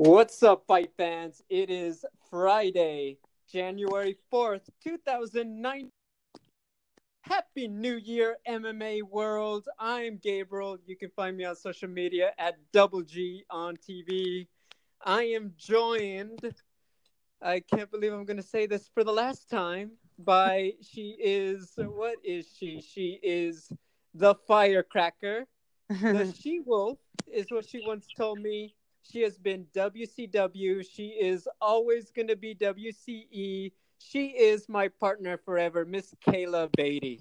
What's up, fight fans? It is Friday, January 4th, 2009. Happy New Year, MMA world. I'm Gabriel. You can find me on social media at Double G on TV. I am joined, I can't believe I'm going to say this for the last time, by she is, what is she? She is the firecracker. The she wolf is what she once told me. She has been WCW. She is always going to be WCE. She is my partner forever, Miss Kayla Beatty.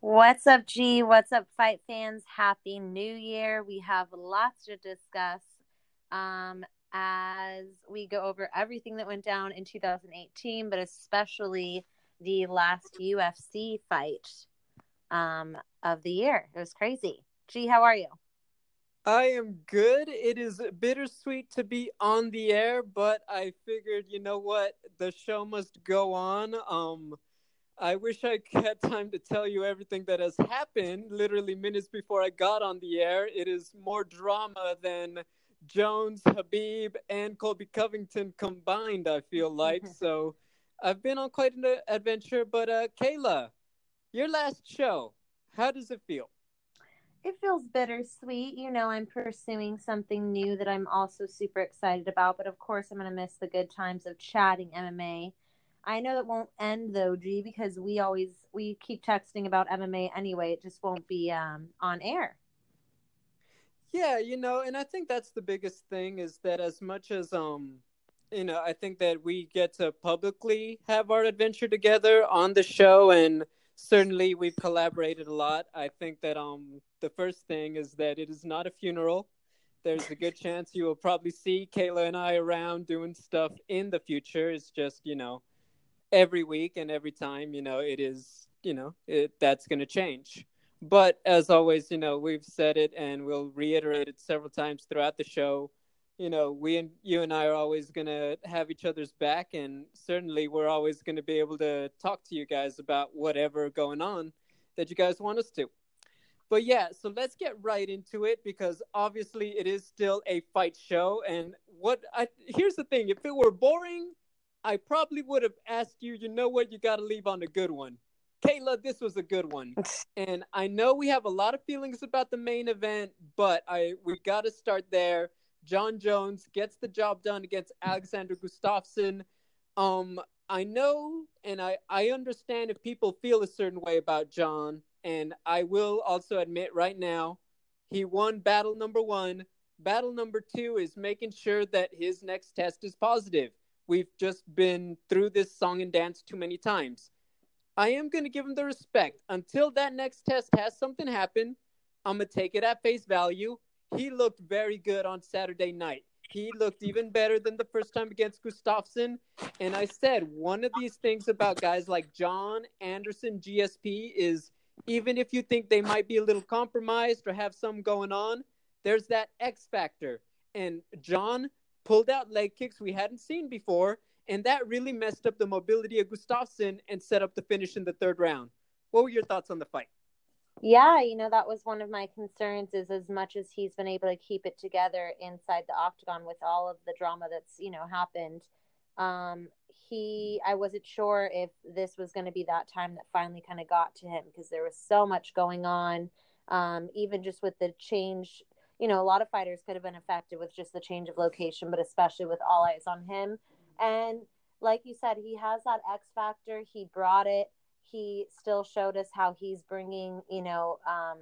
What's up, G? What's up, fight fans? Happy New Year. We have lots to discuss um, as we go over everything that went down in 2018, but especially the last UFC fight um, of the year. It was crazy. G, how are you? I am good. It is bittersweet to be on the air, but I figured, you know what, the show must go on. Um, I wish I had time to tell you everything that has happened. Literally minutes before I got on the air, it is more drama than Jones, Khabib, and Colby Covington combined. I feel like so. I've been on quite an adventure, but uh, Kayla, your last show, how does it feel? It feels bittersweet. You know, I'm pursuing something new that I'm also super excited about, but of course, I'm going to miss the good times of chatting MMA. I know it won't end though, G, because we always we keep texting about MMA anyway. It just won't be um, on air. Yeah, you know, and I think that's the biggest thing is that as much as um you know, I think that we get to publicly have our adventure together on the show and certainly we've collaborated a lot. I think that um the first thing is that it is not a funeral. There's a good chance you will probably see Kayla and I around doing stuff in the future. It's just, you know, every week and every time, you know, it is, you know, it that's going to change. But as always, you know, we've said it and we'll reiterate it several times throughout the show you know, we and you and I are always going to have each other's back. And certainly we're always going to be able to talk to you guys about whatever going on that you guys want us to. But yeah, so let's get right into it because obviously it is still a fight show. And what I here's the thing if it were boring, I probably would have asked you, you know what, you got to leave on a good one. Kayla, this was a good one. And I know we have a lot of feelings about the main event, but I we got to start there Jon Jones gets the job done against Alexander Gustafsson. Um, I know and I, I understand if people feel a certain way about John, and I will also admit right now, he won battle number one. Battle number two is making sure that his next test is positive. We've just been through this song and dance too many times. I am going to give him the respect. Until that next test has something happen, I'm going to take it at face value he looked very good on Saturday night. He looked even better than the first time against Gustafsson. And I said, one of these things about guys like John Anderson, GSP, is even if you think they might be a little compromised or have some going on, there's that X factor. And John pulled out leg kicks we hadn't seen before, and that really messed up the mobility of Gustafsson and set up the finish in the third round. What were your thoughts on the fight? Yeah, you know, that was one of my concerns is as much as he's been able to keep it together inside the octagon with all of the drama that's, you know, happened. Um, he I wasn't sure if this was going to be that time that finally kind of got to him because there was so much going on. Um, even just with the change, you know, a lot of fighters could have been affected with just the change of location, but especially with all eyes on him. And like you said, he has that X factor. He brought it he still showed us how he's bringing, you know, um,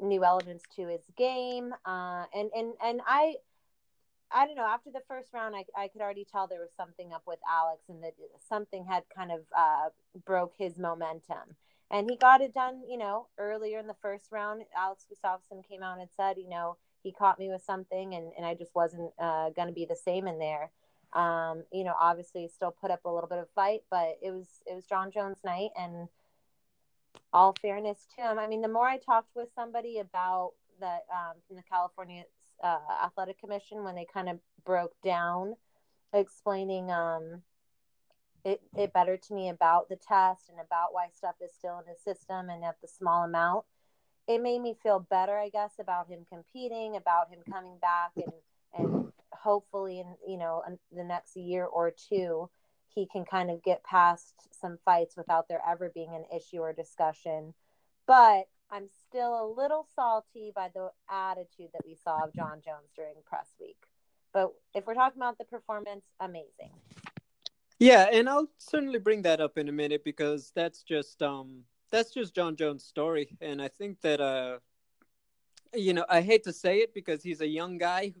new elements to his game. Uh, and and and I, I don't know. After the first round, I I could already tell there was something up with Alex, and that something had kind of uh, broke his momentum. And he got it done, you know, earlier in the first round. Alex Gustafsson came out and said, you know, he caught me with something, and and I just wasn't uh, going to be the same in there. Um, you know, obviously still put up a little bit of fight, but it was it was Jon Jones night and all fairness to him. I mean, the more I talked with somebody about that um, from the California uh, Athletic Commission when they kind of broke down explaining um, it, it better to me about the test and about why stuff is still in his system and at the small amount, it made me feel better, I guess, about him competing, about him coming back and and hopefully in you know the next year or two he can kind of get past some fights without there ever being an issue or discussion. But i'm still a little salty by the attitude that we saw of john jones during press week. But if we're talking about the performance amazing. Yeah and i'll certainly bring that up in a minute because that's just um that's just jon jones story. And i think that uh you know, I hate to say it because he's a young guy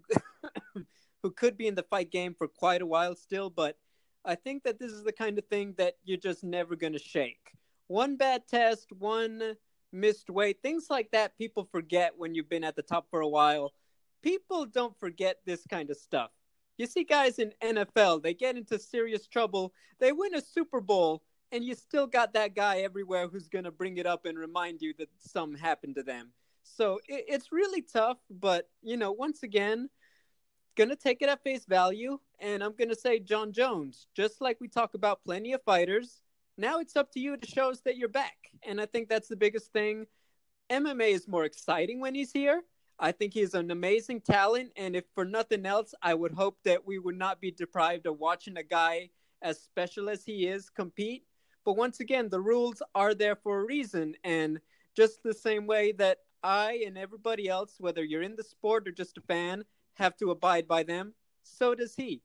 who, could be in the fight game for quite a while still, but I think that this is the kind of thing that you're just never going to shake. One bad test, one missed weight, things like that, people forget when you've been at the top for a while. People don't forget this kind of stuff. You see guys in NFL, they get into serious trouble, they win a Super Bowl, and you still got that guy everywhere who's going to bring it up and remind you that something happened to them. So it, it's really tough, but you know, once again, gonna take it at face value, and I'm gonna say Jon Jones, just like we talk about plenty of fighters. Now it's up to you to show us that you're back, and I think that's the biggest thing. MMA is more exciting when he's here. I think he's an amazing talent, and if for nothing else, I would hope that we would not be deprived of watching a guy as special as he is compete. But once again, the rules are there for a reason, and just the same way that I and everybody else, whether you're in the sport or just a fan, have to abide by them. So does he.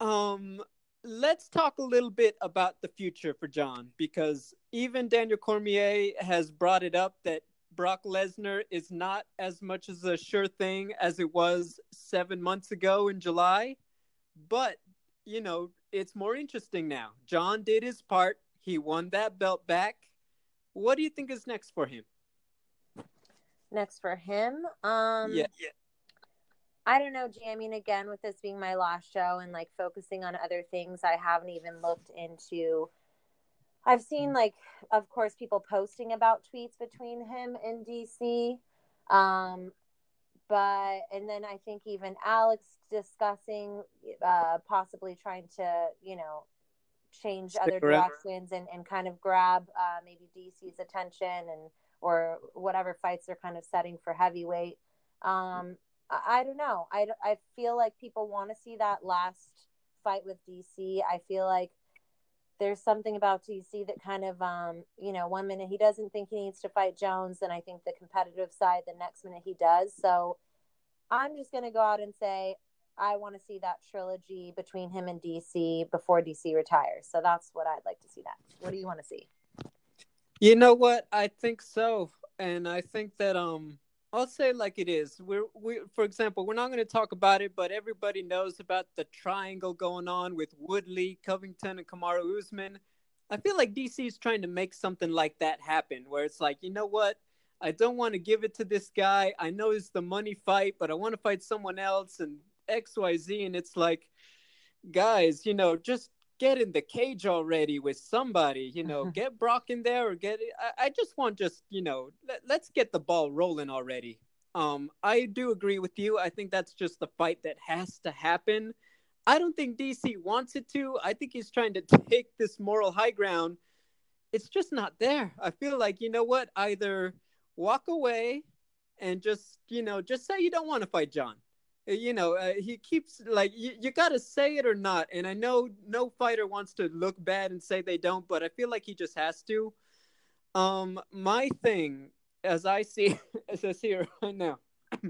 Um, let's talk a little bit about the future for John because even Daniel Cormier has brought it up that Brock Lesnar is not as much as a sure thing as it was seven months ago in July. But, you know, it's more interesting now. John did his part, he won that belt back. What do you think is next for him? next for him. Um, yeah, yeah. I don't know, G. I mean, again, with this being my last show and like focusing on other things, I haven't even looked into. I've seen mm. like, of course, people posting about tweets between him and DC, um, but and then I think even Alex discussing uh, possibly trying to, you know, change Stick other around. directions and, and kind of grab uh, maybe DC's attention and or whatever fights they're kind of setting for heavyweight. Um, I, I don't know. I, I feel like people want to see that last fight with DC. I feel like there's something about DC that kind of, um, you know, one minute he doesn't think he needs to fight Jones, and I think the competitive side, the next minute he does. So I'm just going to go out and say I want to see that trilogy between him and DC before DC retires. So that's what I'd like to see next. What do you want to see? You know what? I think so, and I think that um, I'll say like it is. We're we, for example, we're not going to talk about it, but everybody knows about the triangle going on with Woodley, Covington, and Kamaru Usman. I feel like DC is trying to make something like that happen, where it's like, you know what? I don't want to give it to this guy. I know it's the money fight, but I want to fight someone else and X, Y, Z. And it's like, guys, you know, just get in the cage already with somebody, you know, get Brock in there or get I, I just want just, you know, let, let's get the ball rolling already. Um, I do agree with you. I think that's just the fight that has to happen. I don't think DC wants it to. I think he's trying to take this moral high ground. It's just not there. I feel like, you know what? Either walk away and just, you know, just say you don't want to fight Jon you know, uh, he keeps like you, you got to say it or not. And I know no fighter wants to look bad and say they don't, but I feel like he just has to. Um, my thing, as I see, as I see it right now,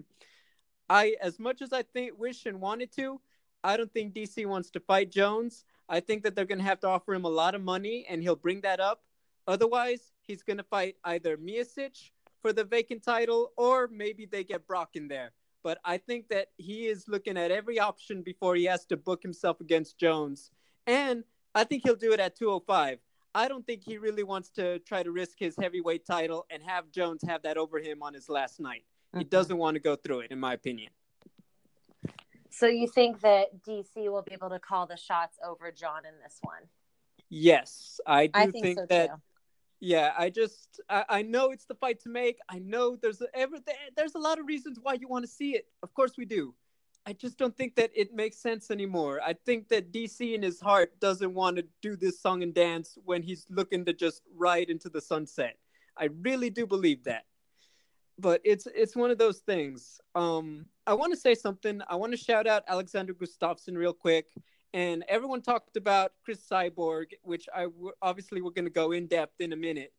I as much as I think wish and wanted to, I don't think DC wants to fight Jones. I think that they're gonna have to offer him a lot of money, and he'll bring that up. Otherwise, he's gonna fight either Miocic for the vacant title, or maybe they get Brock in there but I think that he is looking at every option before he has to book himself against Jones. And I think he'll do it at 205. I don't think he really wants to try to risk his heavyweight title and have Jones have that over him on his last night. Mm-hmm. He doesn't want to go through it, in my opinion. So you think that DC will be able to call the shots over John in this one? Yes, I do I think, think so that. Too yeah i just I, I, know it's the fight to make i know there's a, every, there's a lot of reasons why you want to see it of course we do i just don't think that it makes sense anymore i think that dc in his heart doesn't want to do this song and dance when he's looking to just ride into the sunset i really do believe that but it's it's one of those things. Um, I want to say something. I want to shout out Alexander Gustafsson real quick. And everyone talked about Chris Cyborg, which I w- obviously we're going to go in depth in a minute.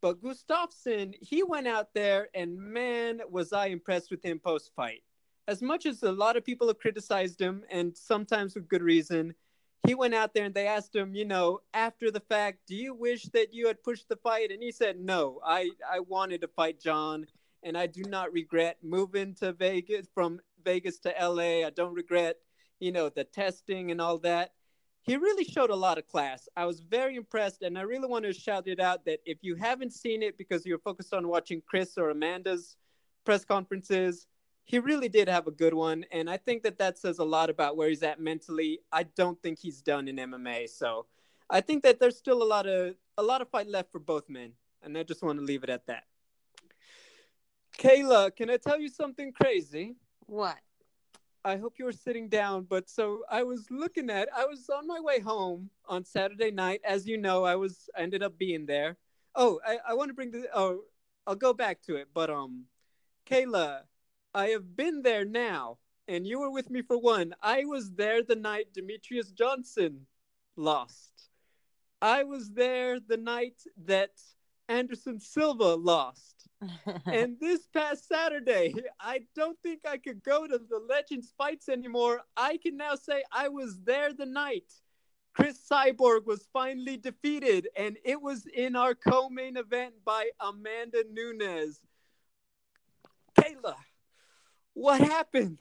But Gustafsson, he went out there, and man, was I impressed with him post fight. As much as a lot of people have criticized him, and sometimes with good reason, he went out there and they asked him, you know, after the fact, do you wish that you had pushed the fight? And he said, no, I, I wanted to fight John, and I do not regret moving to Vegas from Vegas to LA. I don't regret you know, the testing and all that. He really showed a lot of class. I was very impressed, and I really want to shout it out that if you haven't seen it because you're focused on watching Chris or Amanda's press conferences, he really did have a good one, and I think that that says a lot about where he's at mentally. I don't think he's done in MMA, so I think that there's still a lot of a lot of fight left for both men, and I just want to leave it at that. Kayla, can I tell you something crazy? What? I hope you were sitting down. But so I was looking at, I was on my way home on Saturday night. As you know, I was, I ended up being there. Oh, I, I want to bring the, oh, I'll go back to it. But, um, Kayla, I have been there now, and you were with me for one. I was there the night Demetrious Johnson lost. I was there the night that Anderson Silva lost and this past Saturday, I don't think I could go to the Legends fights anymore. I can now say I was there the night Chris Cyborg was finally defeated, and it was in our co main event by Amanda Nunes. Kayla, what happened?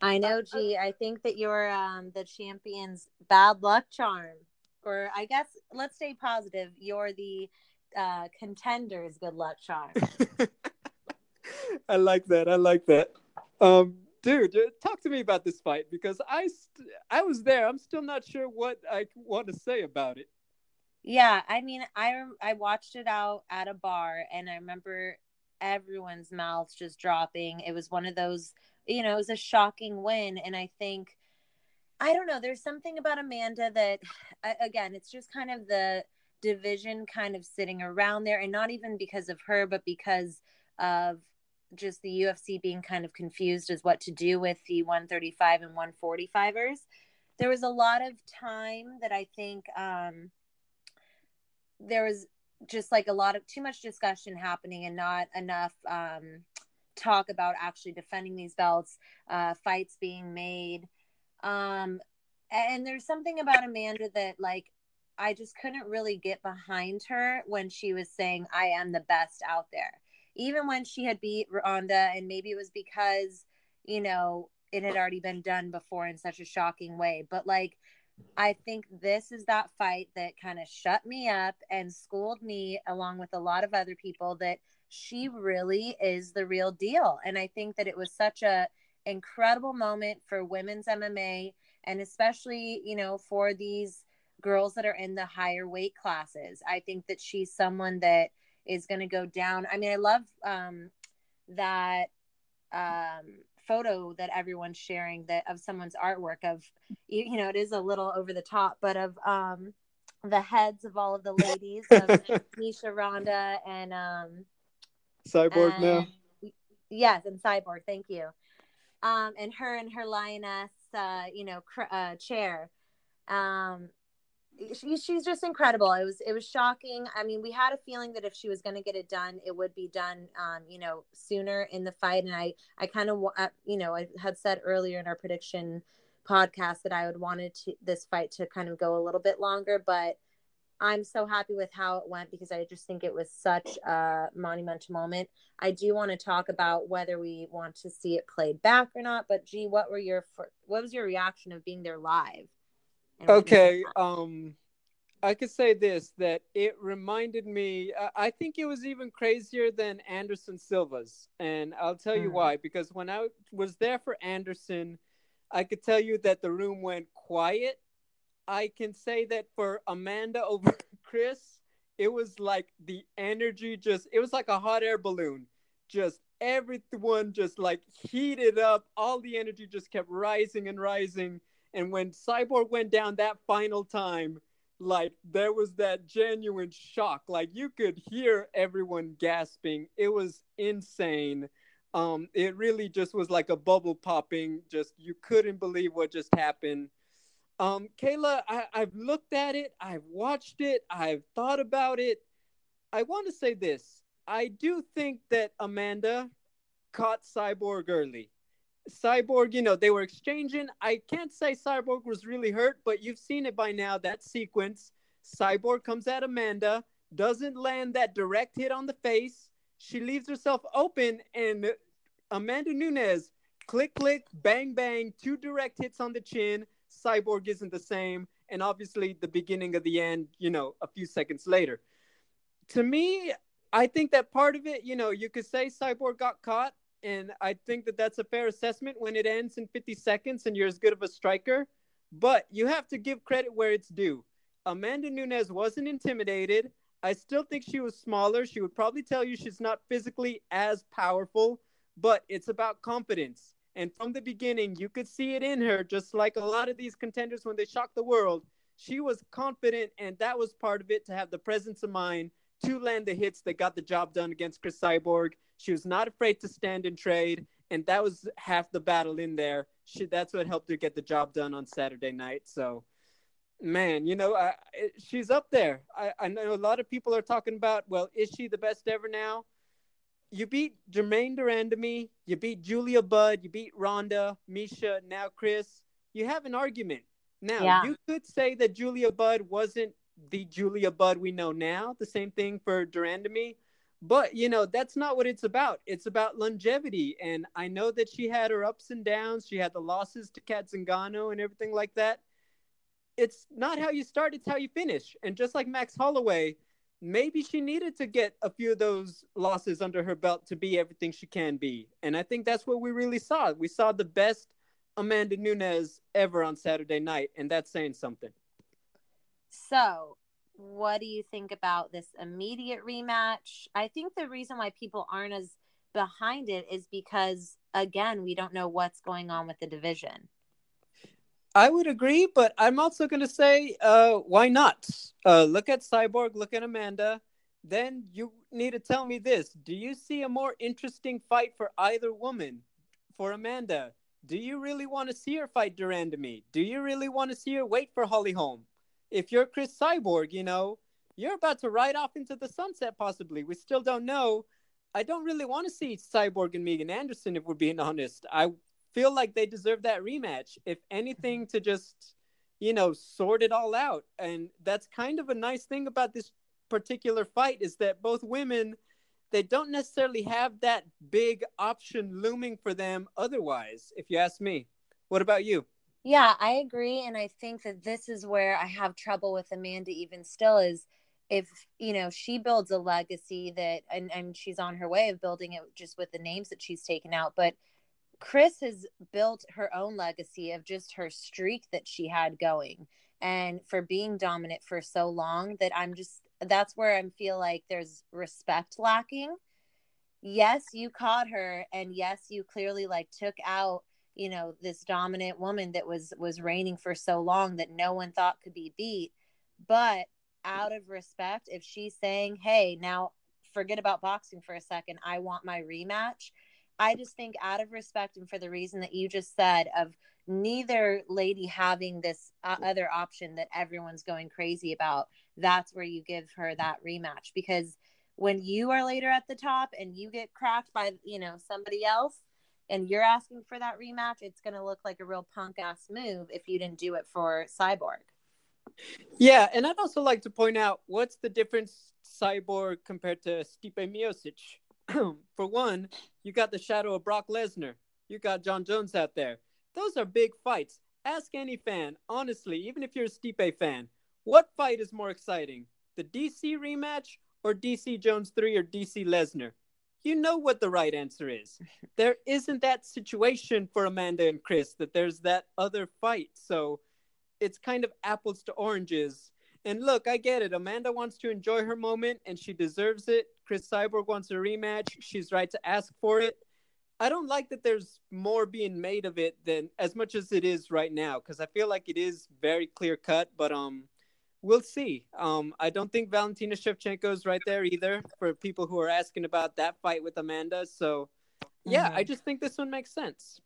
I know, G. I think that you're um, the champion's bad luck charm. Or I guess let's stay positive. You're the uh, contenders good luck charm. I like that. I like that. Um, dude, talk to me about this fight because I st- I was there. I'm still not sure what I want to say about it. Yeah, I mean, I I watched it out at a bar, and I remember everyone's mouths just dropping. It was one of those, you know, it was a shocking win, and I think. I don't know. There's something about Amanda that, again, it's just kind of the division kind of sitting around there and not even because of her but because of just the UFC being kind of confused as what to do with the 135 and 145ers. There was a lot of time that I think um, there was just like a lot of too much discussion happening and not enough um, talk about actually defending these belts, uh, fights being made. Um, and there's something about Amanda that like I just couldn't really get behind her when she was saying, I am the best out there. Even when she had beat Ronda, and maybe it was because, you know, it had already been done before in such a shocking way. But like, I think this is that fight that kind of shut me up and schooled me, along with a lot of other people, that she really is the real deal. And I think that it was such a incredible moment for women's MMA and especially, you know, for these girls that are in the higher weight classes. I think that she's someone that is going to go down. I mean, I love um, that um, photo that everyone's sharing that of someone's artwork of, you know, it is a little over the top, but of um, the heads of all of the ladies of Miesha Ronda and um, Cyborg and, now. Yes, and Cyborg. Thank you. Um, and her and her lioness, uh, you know, cr- uh, chair. Um, she, she's just incredible. It was it was shocking. I mean, we had a feeling that if she was going to get it done, it would be done, um, you know, sooner in the fight. And I I kind of uh, you know I had said earlier in our prediction podcast that I would wanted to this fight to kind of go a little bit longer, but I'm so happy with how it went because I just think it was such a monumental moment. I do want to talk about whether we want to see it played back or not. But gee, what were your what was your reaction of being there live? Okay, um, I could say this that it reminded me. I think it was even crazier than Anderson Silva's, and I'll tell you mm. why. Because when I was there for Anderson, I could tell you that the room went quiet. I can say that for Amanda over Chris, it was like the energy just. It was like a hot air balloon. Just everyone just like heated up. All the energy just kept rising and rising and when Cyborg went down that final time, like there was that genuine shock. Like you could hear everyone gasping. It was insane. Um, it really just was like a bubble popping. Just you couldn't believe what just happened. Um, Kayla, I, I've looked at it, I've watched it, I've thought about it. I want to say this. I do think that Amanda caught Cyborg early. Cyborg, you know, they were exchanging. I can't say Cyborg was really hurt, but you've seen it by now. That sequence. Cyborg comes at Amanda, doesn't land that direct hit on the face. She leaves herself open, and Amanda Nunes, click, click, bang, bang, two direct hits on the chin. Cyborg isn't the same. And obviously, the beginning of the end, you know, a few seconds later. To me, I think that part of it, you know, you could say Cyborg got caught and I think that that's a fair assessment when it ends in 50 seconds and you're as good of a striker. But you have to give credit where it's due. Amanda Nunes wasn't intimidated. I still think she was smaller. She would probably tell you she's not physically as powerful, but it's about confidence. And from the beginning, you could see it in her, just like a lot of these contenders when they shock the world. She was confident, and that was part of it to have the presence of mind to land the hits that got the job done against Chris Cyborg. She was not afraid to stand and trade, and that was half the battle in there. She, that's what helped her get the job done on Saturday night. So, man, you know, I, she's up there. I, I know a lot of people are talking about, well, is she the best ever now? You beat Germaine de Randamie, you beat Julia Budd, you beat Ronda, Miesha, now Chris. You have an argument. Now, yeah. you could say that Julia Budd wasn't the Julia Budd we know now. The same thing for de Randamie. But, you know, that's not what it's about. It's about longevity. And I know that she had her ups and downs. She had the losses to Cat Zingano and everything like that. It's not how you start, it's how you finish. And just like Max Holloway, maybe she needed to get a few of those losses under her belt to be everything she can be. And I think that's what we really saw. We saw the best Amanda Nunes ever on Saturday night. And that's saying something. So, what do you think about this immediate rematch? I think the reason why people aren't as behind it is because, again, we don't know what's going on with the division. I would agree, but I'm also going to say, uh, why not? Uh, look at Cyborg, look at Amanda. Then you need to tell me this: Do you see a more interesting fight for either woman? For Amanda, do you really want to see her fight de Randamie? Do you really want to see her wait for Holly Holm? If you're Chris Cyborg, you know, you're about to ride off into the sunset possibly. We still don't know. I don't really want to see Cyborg and Megan Anderson if we're being honest. I feel like they deserve that rematch. If anything to just, you know, sort it all out. And that's kind of a nice thing about this particular fight is that both women they don't necessarily have that big option looming for them otherwise, if you ask me. What about you? Yeah, I agree. And I think that this is where I have trouble with Amanda even still is if, you know, she builds a legacy that, and, and she's on her way of building it just with the names that she's taken out. But Chris has built her own legacy of just her streak that she had going and for being dominant for so long that I'm just, that's where I feel like there's respect lacking. Yes, you caught her. And yes, you clearly like took out you know this dominant woman that was was reigning for so long that no one thought could be beat. But out of respect if she's saying hey now forget about boxing for a second. I want my rematch. I just think out of respect and for the reason that you just said of neither lady having this uh, other option that everyone's going crazy about that's where you give her that rematch. Because when you are later at the top and you get cracked by you know somebody else and you're asking for that rematch, it's going to look like a real punk ass move if you didn't do it for Cyborg. Yeah, and I'd also like to point out what's the difference Cyborg compared to Stipe Miocic. for one, you got the shadow of Brock Lesnar. You got John Jones out there. Those are big fights. Ask any fan, honestly, even if you're a Stipe fan, what fight is more exciting? The DC rematch or DC Jones 3 or DC Lesnar? You know what the right answer is. There isn't that situation for Amanda and Chris that there's that other fight. So it's kind of apples to oranges. And look, I get it. Amanda wants to enjoy her moment and she deserves it. Chris Cyborg wants a rematch. She's right to ask for it. I don't like that there's more being made of it than as much as it is right now because I feel like it is very clear cut. But um, we'll see. Um, I don't think Valentina Shevchenko is right there either for people who are asking about that fight with Amanda. So, yeah, mm-hmm. I just think this one makes sense.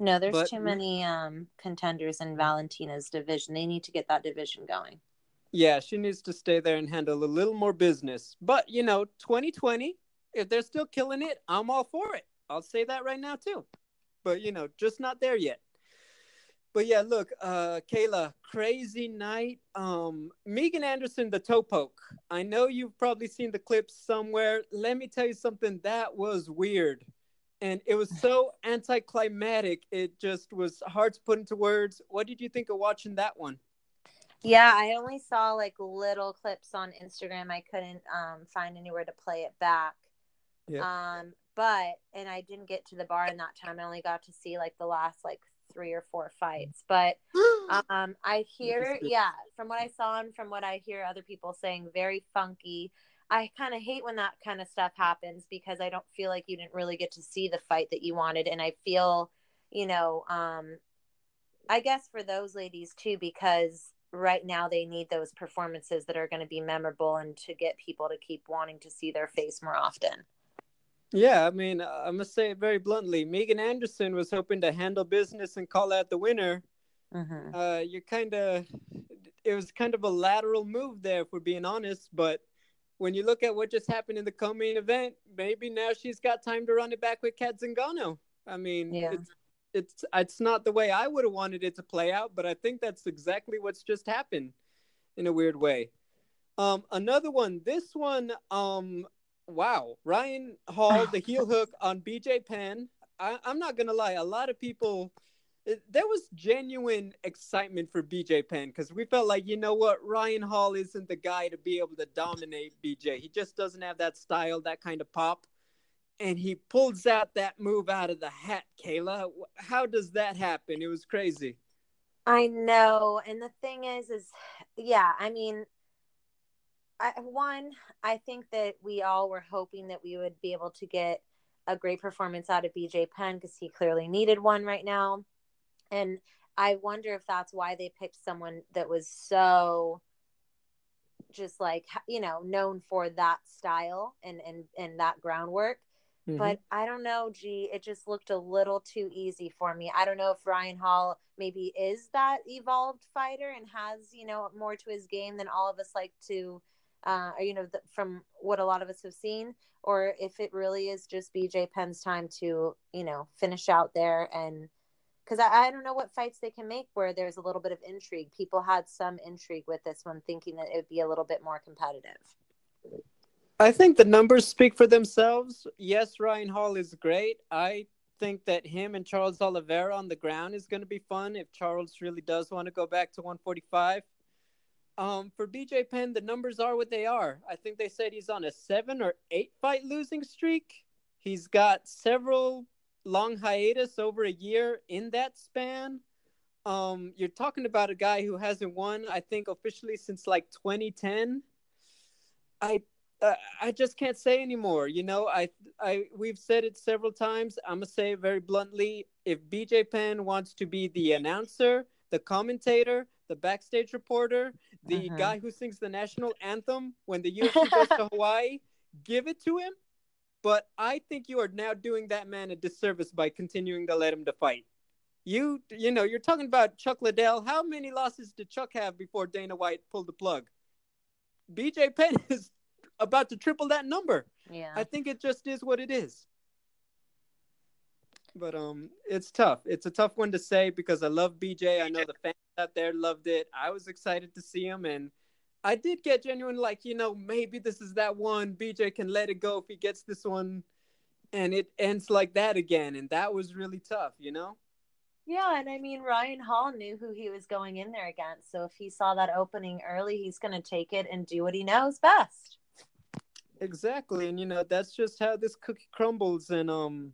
No, there's but, too many um, contenders in Valentina's division. They need to get that division going. Yeah, she needs to stay there and handle a little more business. But, you know, 2020, if they're still killing it, I'm all for it. I'll say that right now, too. But, you know, just not there yet but yeah, look, uh, Kayla, crazy night. Um, Megan Anderson, the toe poke. I know you've probably seen the clips somewhere. Let me tell you something that was weird, and it was so anticlimactic. It just was hard to put into words. What did you think of watching that one? Yeah, I only saw like little clips on Instagram. I couldn't um, find anywhere to play it back. Yeah. Um, but and I didn't get to the bar in that time. I only got to see like the last like three or four fights. But um, I hear, yeah, from what I saw and from what I hear other people saying, very funky. I kind of hate when that kind of stuff happens because I don't feel like you didn't really get to see the fight that you wanted. And I feel, you know, um, I guess for those ladies too, because right now they need those performances that are going to be memorable and to get people to keep wanting to see their face more often. Yeah, I mean, I must say it very bluntly. Megan Anderson was hoping to handle business and call out the winner. Mm-hmm. Uh, you're kind of, it was kind of a lateral move there, if we're being honest. But when you look at what just happened in the co-main event, maybe now she's got time to run it back with Cat Zingano. I mean, yeah. it's, it's it's not the way I would have wanted it to play out, but I think that's exactly what's just happened in a weird way. Um, another one, this one, um, wow, Ryan Hall, the heel hook on BJ Penn. I, am not gonna lie, a lot of people. Eh, there was genuine excitement for BJ Penn because we felt like, you know what, Ryan Hall isn't the guy to be able to dominate BJ. He just doesn't have that style, that kind of pop. And he pulls out that move out of the hat, Kayla. How does that happen? It was crazy. I know. And the thing is, is yeah, I mean, I, one, I think that we all were hoping that we would be able to get a great performance out of BJ Penn because he clearly needed one right now. And I wonder if that's why they picked someone that was so just like you know known for that style and and and that groundwork mm-hmm. but i don't know gee it just looked a little too easy for me i don't know if ryan hall maybe is that evolved fighter and has you know more to his game than all of us like to uh, you know, the, from what a lot of us have seen, or if it really is just BJ Penn's time to, you know, finish out there and because I, I don't know what fights they can make where there's a little bit of intrigue. People had some intrigue with this one, thinking that it would be a little bit more competitive. I think the numbers speak for themselves. Yes, Ryan Hall is great. I think that him and Charles Oliveira on the ground is going to be fun if Charles really does want to go back to 145. Um, for BJ Penn, the numbers are what they are. I think they said he's on a seven or eight fight losing streak. He's got several long hiatus over a year in that span. Um, you're talking about a guy who hasn't won, I think, officially since like 2010. I uh, I just can't say anymore. You know, I I we've said it several times. I'm gonna say it very bluntly. If BJ Penn wants to be the announcer, the commentator, the backstage reporter, the uh-huh. guy who sings the national anthem when the UFC goes to Hawaii, give it to him. But I think you are now doing that man a disservice by continuing to let him to fight. You, you know, you're talking about Chuck Liddell. How many losses did Chuck have before Dana White pulled the plug? BJ Penn is about to triple that number. Yeah. I think it just is what it is. But um, it's tough. It's a tough one to say because I love BJ. I know the fans out there loved it. I was excited to see him, and I did get genuine like you know maybe this is that one. BJ can let it go if he gets this one, and it ends like that again, and that was really tough. You know. Yeah, and I mean Ryan Hall knew who he was going in there against. So if he saw that opening early, he's going to take it and do what he knows best. Exactly, and you know that's just how this cookie crumbles, and um,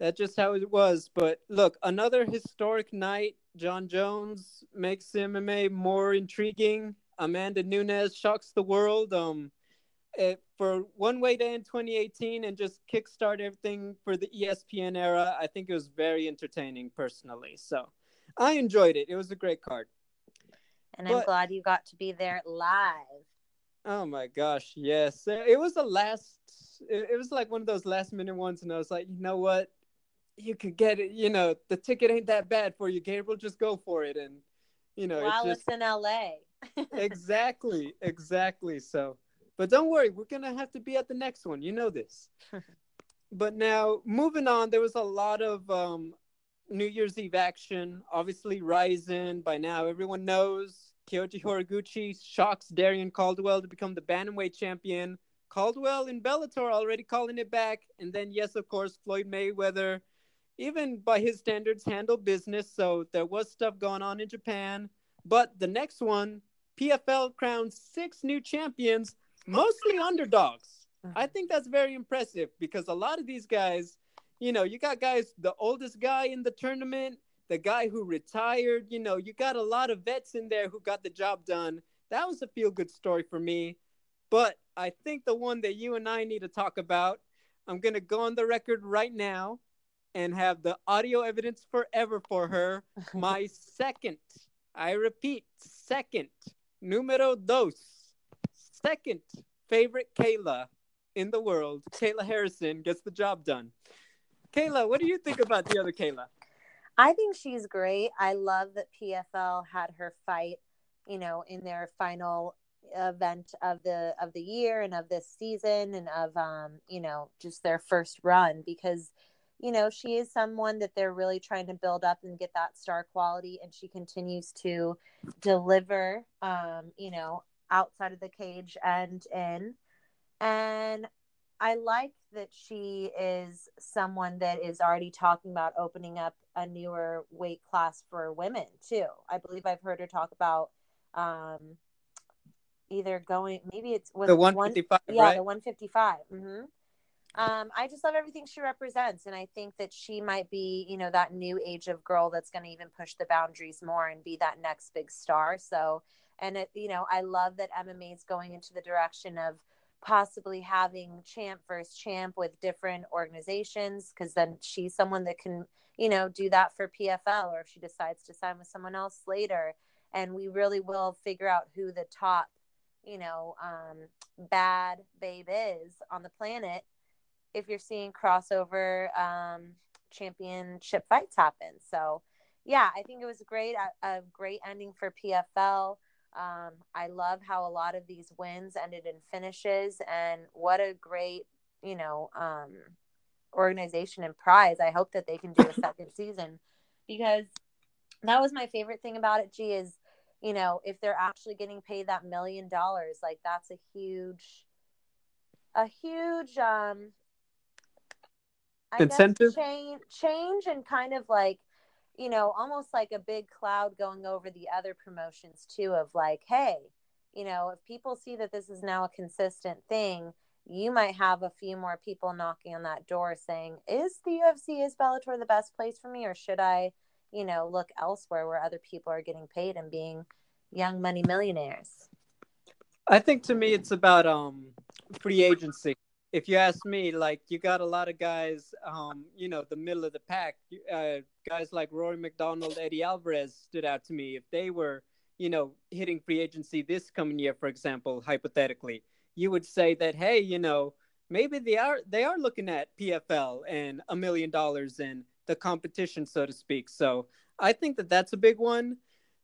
that's just how it was. But look, another historic night. Jon Jones makes MMA more intriguing. Amanda Nunes shocks the world. Um, it, for one way to end 2018 and just kickstart everything for the ESPN era, I think it was very entertaining personally. So I enjoyed it. It was a great card. And I'm glad you got to be there live. Oh my gosh, yes. It was the last it, it was like one of those last minute ones and I was like, you know what? You could get it, you know, the ticket ain't that bad for you, Gabriel. Just go for it. And you know, while it's, just... in LA. exactly, exactly. So but don't worry, we're gonna have to be at the next one. You know this. but now moving on, there was a lot of um, New Year's Eve action. Obviously, Rizin. By now, everyone knows Kyoji Horiguchi shocks Darrion Caldwell to become the bantamweight champion. Caldwell in Bellator already calling it back, and then yes, of course, Floyd Mayweather, even by his standards, handled business. So there was stuff going on in Japan. But the next one, PFL crowns six new champions mostly underdogs. I uh-huh. think that's very impressive because a lot of these guys, you know, you got guys, the oldest guy in the tournament, the guy who retired, you know, you got a lot of vets in there who got the job done. That was a feel good story for me. But I think the one that you and I need to talk about, I'm going to go on the record right now and have the audio evidence forever for her. My second, I repeat, second, numero dos second favorite Kayla in the world, Kayla Harrison, gets the job done. Kayla, what do you think about the other Kayla? I think she's great. I love that PFL had her fight, you know, in their final event of the of the year and of this season and of um, you know, just their first run because you know, she is someone that they're really trying to build up and get that star quality and she continues to deliver um, you know, outside of the cage and in. And I like that she is someone that is already talking about opening up a newer weight class for women too. I believe I've heard her talk about um, either going, maybe it's was the 155, one, yeah, right? the 155. Mm-hmm. Um, I just love everything she represents, and I think that she might be, you know, that new age of girl that's going to even push the boundaries more and be that next big star. So and it, you know, I love that MMA is going into the direction of possibly having champ versus champ with different organizations because then she's someone that can, you know, do that for PFL or if she decides to sign with someone else later. And we really will figure out who the top, you know, um, bad babe is on the planet if you're seeing crossover um, championship fights happen. So, yeah, I think it was great, a, a great ending for PFL. Um, I love how a lot of these wins ended in finishes, and what a great, you know, um, organization and prize. I hope that they can do a second season because that was my favorite thing about it. G is, you know, if they're actually getting paid that million dollars, like that's a huge, a huge, um, I incentive change, change, and kind of like you know, almost like a big cloud going over the other promotions too of like, hey, you know, if people see that this is now a consistent thing, you might have a few more people knocking on that door saying, is the UFC, is Bellator the best place for me? Or should I, you know, look elsewhere where other people are getting paid and being young money millionaires? I think to me, it's about um, free agency if you ask me, like you got a lot of guys, um, you know, the middle of the pack. Uh, guys like Rory MacDonald, Eddie Alvarez stood out to me. If they were, you know, hitting free agency this coming year, for example, hypothetically, you would say that, hey, you know, maybe they are they are looking at PFL and a million dollars in the competition, so to speak. So I think that that's a big one.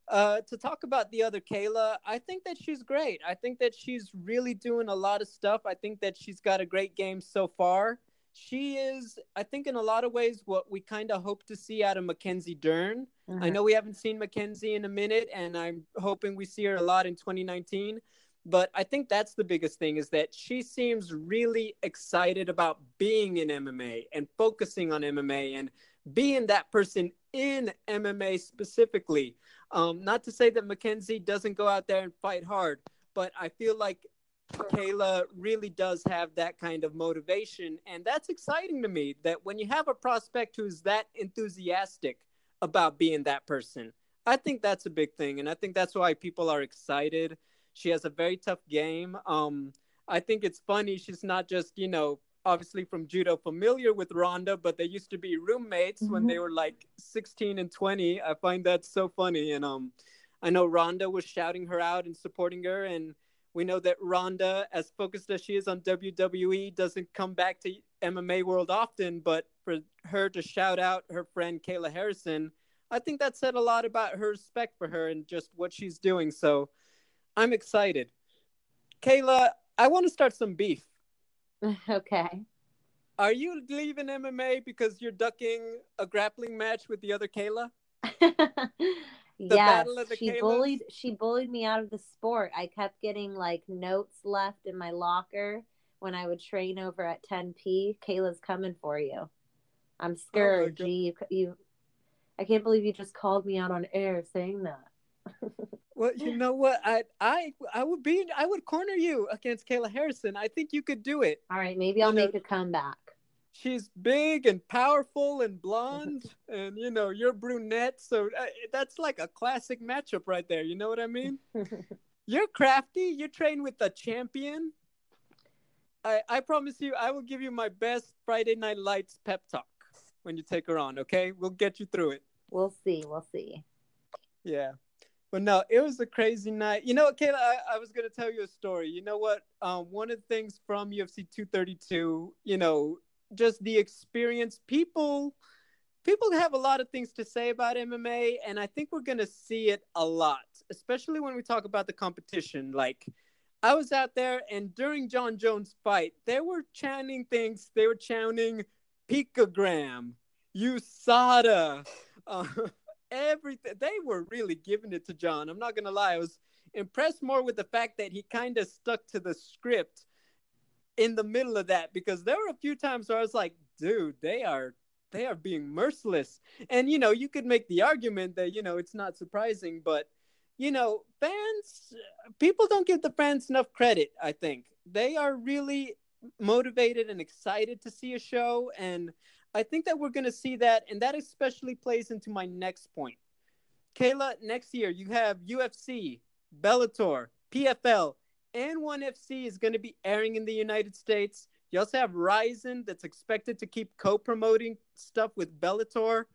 Uh, to talk about the other Kayla, I think that she's great. I think that she's really doing a lot of stuff. I think that she's got a great game so far. She is, I think, in a lot of ways, what we kind of hope to see out of Mackenzie Dern. Mm-hmm. I know we haven't seen Mackenzie in a minute, and I'm hoping we see her a lot in 2019. But I think that's the biggest thing is that she seems really excited about being in MMA and focusing on MMA and being that person in MMA specifically. Um, not to say that Mackenzie doesn't go out there and fight hard, but I feel like Kayla really does have that kind of motivation. And that's exciting to me that when you have a prospect who's that enthusiastic about being that person, I think that's a big thing. And I think that's why people are excited. She has a very tough game. Um, I think it's funny. She's not just, you know, obviously from judo familiar with Ronda, but they used to be roommates mm-hmm. when they were like 16 and 20. I find that so funny. And um, I know Ronda was shouting her out and supporting her, and we know that Ronda, as focused as she is on WWE, doesn't come back to MMA world often. But for her to shout out her friend Kayla Harrison, I think that said a lot about her respect for her and just what she's doing. So I'm excited. Kayla, I want to start some beef. okay. Are you leaving MMA because you're ducking a grappling match with the other Kayla? yes, she bullied she bullied me out of the sport. I kept getting like notes left in my locker when I would train over at 10p. Kayla's coming for you. I'm oh scared. Oh G, you, you, I can't believe you just called me out on air saying that. well, you know what? I I I would be I would corner you against Kayla Harrison. I think you could do it. All right, maybe I'll you make know, a comeback. She's big and powerful and blonde and you know you're brunette so uh, that's like a classic matchup right there. You know what i mean? You're crafty. You train with a champion. I i promise you i will give you my best friday night lights pep talk when you take her on okay? We'll get you through it. We'll see. We'll see. Yeah but no, it was a crazy night. You know what, Kayla? I, I was gonna tell you a story. You know what? Um, one of the things from UFC 232, you know, just the experience. People people have a lot of things to say about MMA, and I think we're gonna see it a lot, especially when we talk about the competition. Like I was out there, and during Jon Jones' fight, they were chanting things. They were chanting picogram, USADA, uh, everything. They were really giving it to Jon. I'm not gonna lie. I was impressed more with the fact that he kind of stuck to the script in the middle of that because there were a few times where I was like, dude, they are they are being merciless. And you know, you could make the argument that, you know, it's not surprising, but you know, fans people don't give the fans enough credit, I think. They are really motivated and excited to see a show and I think that we're going to see that and that especially plays into my next point. Kayla, next year you have UFC, Bellator, PFL, and ONE FC is going to be airing in the United States. You also have Rizin that's expected to keep co-promoting stuff with Bellator.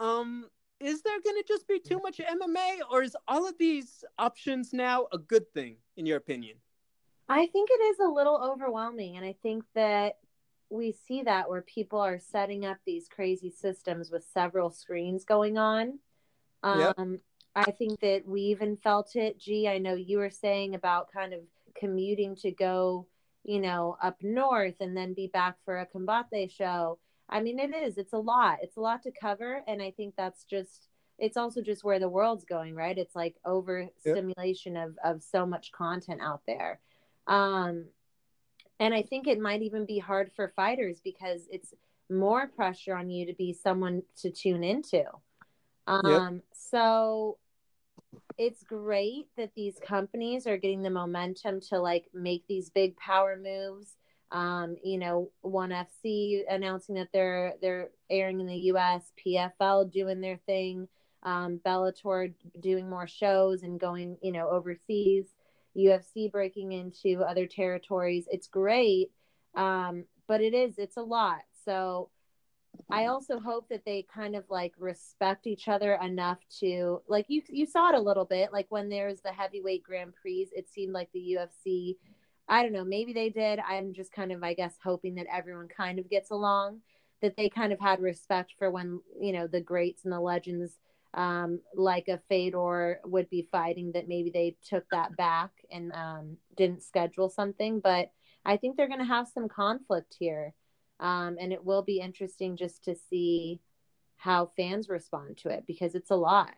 Um, is there going to just be too much MMA, or is all of these options now a good thing, in your opinion? I think it is a little overwhelming, and I think that we see that where people are setting up these crazy systems with several screens going on. Um, yep. I think that we even felt it. Gee, I know you were saying about kind of commuting to go, you know, up north and then be back for a combate show. I mean, it is. It's a lot. It's a lot to cover, and I think that's just. It's also just where the world's going, right? It's like overstimulation yep. of of so much content out there, um, and I think it might even be hard for fighters because it's more pressure on you to be someone to tune into. Um, yep. So it's great that these companies are getting the momentum to like make these big power moves. Um, you know, ONE FC announcing that they're they're airing in the U.S., PFL doing their thing, um, Bellator doing more shows and going, you know, overseas, UFC breaking into other territories. It's great, um, but it is it's a lot. So I also hope that they kind of like respect each other enough to like you you saw it a little bit like when there's the heavyweight Grand Prix it seemed like the UFC I don't know maybe they did I'm just kind of I guess hoping that everyone kind of gets along that they kind of had respect for when you know the greats and the legends um, like a Fedor would be fighting that maybe they took that back and um, didn't schedule something but I think they're going to have some conflict here um, and it will be interesting just to see how fans respond to it because it's a lot.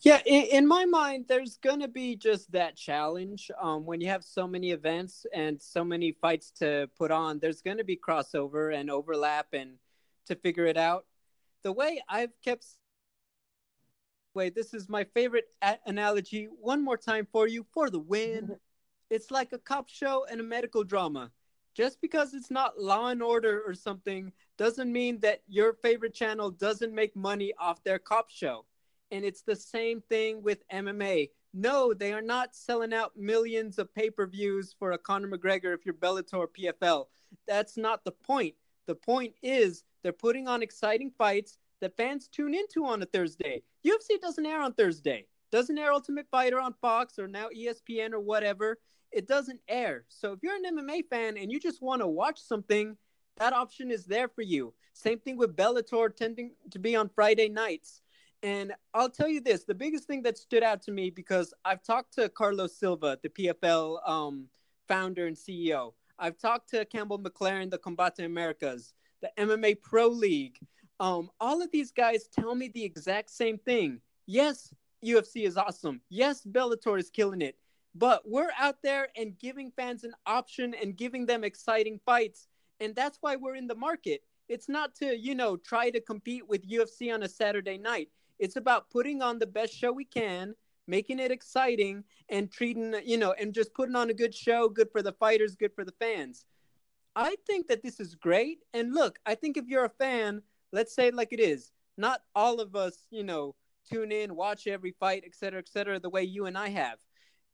Yeah, in, in my mind, there's gonna be just that challenge. Um, when you have so many events and so many fights to put on, there's gonna be crossover and overlap, and to figure it out. The way I've kept, wait, this is my favorite a- analogy. One more time for you for the win. it's like a cop show and a medical drama. Just because it's not law and order or something doesn't mean that your favorite channel doesn't make money off their cop show. And it's the same thing with mma no they are not selling out millions of pay-per-views for a conor mcgregor if you're bellator or pfl that's not the point. The point is they're putting on exciting fights that fans tune into on a Thursday. UFC doesn't air on Thursday. Doesn't air Ultimate Fighter on Fox or now ESPN or whatever. It doesn't air. So if you're an MMA fan and you just want to watch something, that option is there for you. Same thing with Bellator tending to be on Friday nights. And I'll tell you this the biggest thing that stood out to me because I've talked to Carlos Silva, the PFL um, founder and CEO. I've talked to Campbell McLaren, the Combate Americas, the MMA Pro League. Um, all of these guys tell me the exact same thing. Yes, UFC is awesome. Yes, Bellator is killing it. But we're out there and giving fans an option and giving them exciting fights. And that's why we're in the market. It's not to, you know, try to compete with UFC on a Saturday night. It's about putting on the best show we can, making it exciting, and treating, you know, and just putting on a good show, good for the fighters, good for the fans. I think that this is great. And look, I think if you're a fan, let's say it like it is. Not all of us, you know, tune in, watch every fight, et cetera, et cetera, the way you and I have.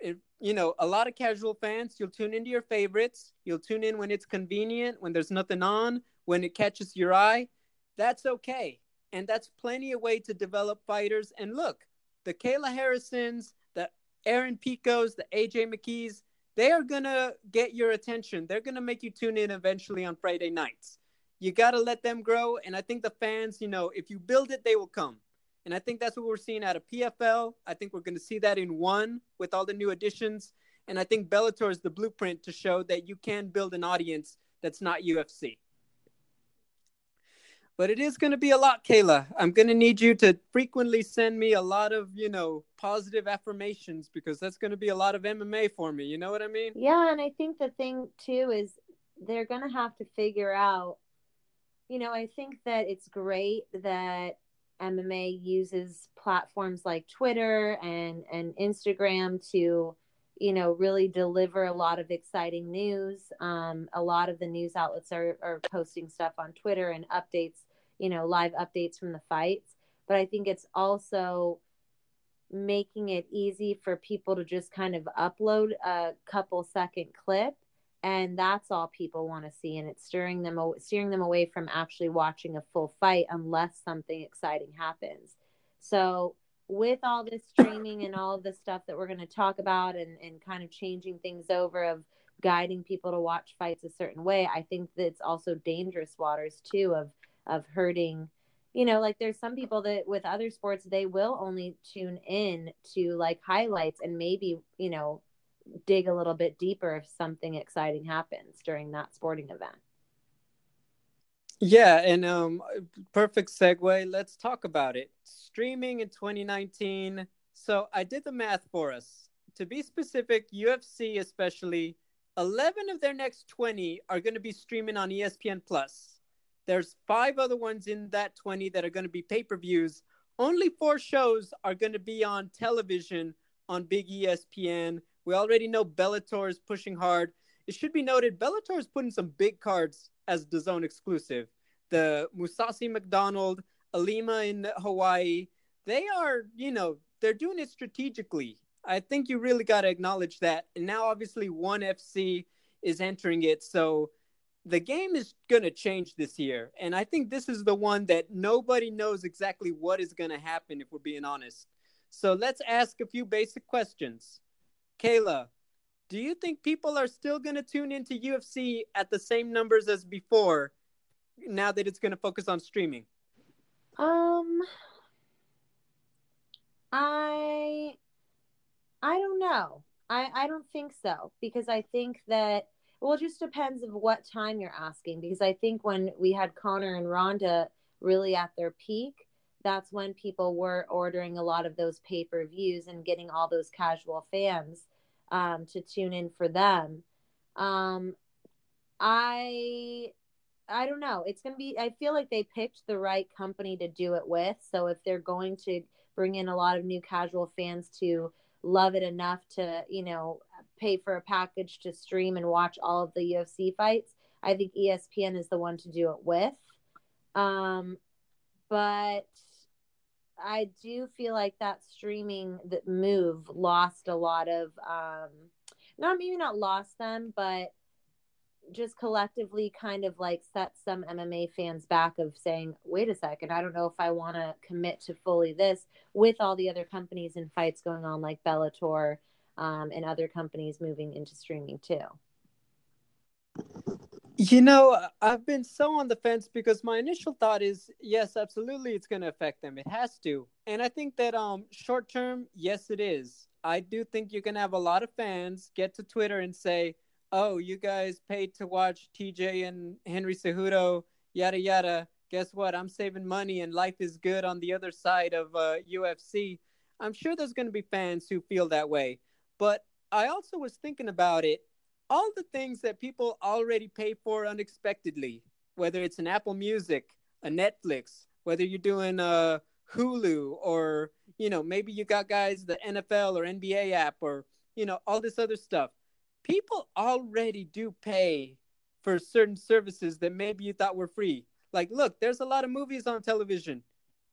If, you know, a lot of casual fans, you'll tune into your favorites. You'll tune in when it's convenient, when there's nothing on, when it catches your eye. That's okay and that's plenty of way to develop fighters. And look, the Kayla Harrisons, the Aaron Picos, the AJ McKees, they are gonna get your attention. They're gonna make you tune in eventually on Friday nights. You gotta let them grow, and I think the fans, you know, if you build it, they will come. And I think that's what we're seeing out of PFL. I think we're gonna see that in one with all the new additions. And I think Bellator is the blueprint to show that you can build an audience that's not UFC. But it is going to be a lot, Kayla. I'm going to need you to frequently send me a lot of, you know, positive affirmations because that's going to be a lot of MMA for me. You know what I mean? Yeah. And I think the thing, too, is they're going to have to figure out, you know, I think that it's great that MMA uses platforms like Twitter and, and Instagram to, you know, really deliver a lot of exciting news. Um, a lot of the news outlets are, are posting stuff on Twitter and updates you know, live updates from the fights. But I think it's also making it easy for people to just kind of upload a couple second clip and that's all people want to see and it's steering them steering them away from actually watching a full fight unless something exciting happens. So with all this streaming and all of the stuff that we're going to talk about and, and kind of changing things over of guiding people to watch fights a certain way i think that it's also dangerous waters too of of hurting you know like there's some people that with other sports they will only tune in to like highlights and maybe you know dig a little bit deeper if something exciting happens during that sporting event. Yeah and um perfect segue. Let's talk about it. Streaming in 2019 so i did the math for us. To be specific ufc especially 11 of their next 20 are going to be streaming on espn plus. There's five other ones in that 20 that are going to be pay per views. Only four shows are going to be on television on Big ESPN. We already know Bellator is pushing hard. It should be noted Bellator is putting some big cards as DAZN exclusive. The Mousasi MacDonald, Ilima in Hawaii, they are, you know, they're doing it strategically. I think you really got to acknowledge that. And now, obviously, ONE FC is entering it. So the game is going to change this year. And I think this is the one that nobody knows exactly what is going to happen, if we're being honest. So let's ask a few basic questions. Kayla, do you think people are still going to tune into UFC at the same numbers as before now that it's going to focus on streaming? Um, I, I don't know. I, I don't think so because I think that well, it just depends of what time you're asking because I think when we had Conor and Ronda really at their peak, that's when people were ordering a lot of those pay per views and getting all those casual fans um, to tune in for them. Um, I I don't know. It's gonna be. I feel like they picked the right company to do it with. So if they're going to bring in a lot of new casual fans to love it enough to you know pay for a package to stream and watch all of the UFC fights. I think ESPN is the one to do it with. Um, but I do feel like that streaming that move lost a lot of um not maybe not lost them, but just collectively kind of like set some MMA fans back of saying, wait a second, I don't know if I want to commit to fully this with all the other companies and fights going on like Bellator um, and other companies moving into streaming too. You know, I've been so on the fence because my initial thought is yes, absolutely, it's going to affect them. It has to, and I think that um, short term, yes, it is. I do think you're going to have a lot of fans get to Twitter and say, "Oh, you guys paid to watch TJ and Henry Cejudo, yada yada. Guess what? I'm saving money and life is good on the other side of uh, UFC." I'm sure there's going to be fans who feel that way, but I also was thinking about it all the things that people already pay for unexpectedly, whether it's an Apple Music, a Netflix, whether you're doing a Hulu or, you know, maybe you got guys the NFL or NBA app or, you know, all this other stuff. People already do pay for certain services that maybe you thought were free. Like, look, there's a lot of movies on television.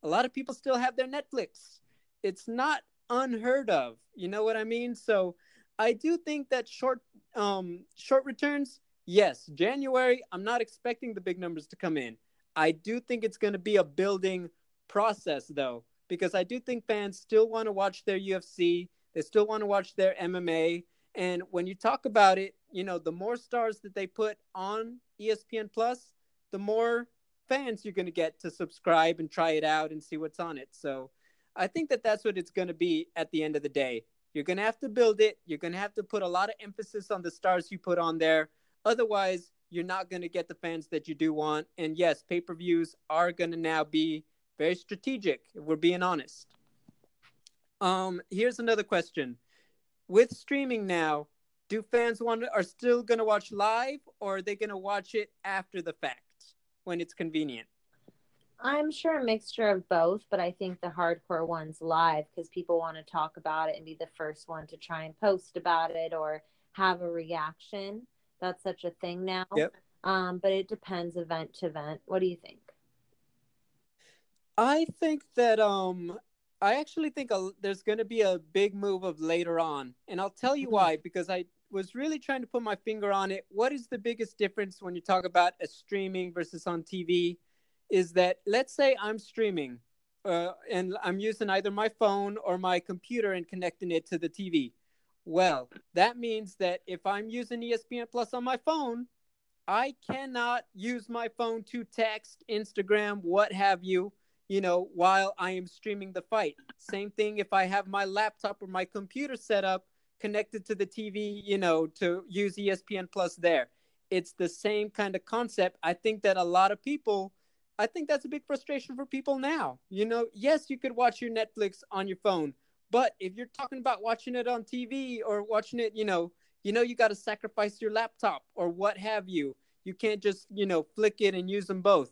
A lot of people still have their Netflix. It's not unheard of. You know what I mean? So I do think that short um short returns, yes, January, I'm not expecting the big numbers to come in. I do think it's going to be a building process though because I do think fans still want to watch their UFC, they still want to watch their MMA and when you talk about it, you know, the more stars that they put on ESPN Plus, the more fans you're going to get to subscribe and try it out and see what's on it. So, I think that that's what it's going to be at the end of the day. You're going to have to build it. You're going to have to put a lot of emphasis on the stars you put on there. Otherwise, you're not going to get the fans that you do want. And yes, pay per views are going to now be very strategic, we're being honest. Um, here's another question. With streaming now, do fans want to, are still going to watch live or are they going to watch it after the fact when it's convenient? I'm sure a mixture of both, but I think the hardcore ones live because people want to talk about it and be the first one to try and post about it or have a reaction. That's such a thing now. Yep. Um, but it depends event to event. What do you think? I think that um I actually think a, there's going to be a big move of later on, and I'll tell you mm-hmm. why because I was really trying to put my finger on it. What is the biggest difference when you talk about a streaming versus on TV? Is that let's say I'm streaming uh, and I'm using either my phone or my computer and connecting it to the TV. Well, that means that if I'm using ESPN Plus on my phone, I cannot use my phone to text, Instagram, what have you, you know, while I am streaming the fight. Same thing if I have my laptop or my computer set up connected to the TV, you know, to use ESPN Plus there. It's the same kind of concept. I think that a lot of people I think that's a big frustration for people now. You know, yes, you could watch your Netflix on your phone, but if you're talking about watching it on TV or watching it, you know, you know you got to sacrifice your laptop or what have you. You can't just, you know, flick it and use them both.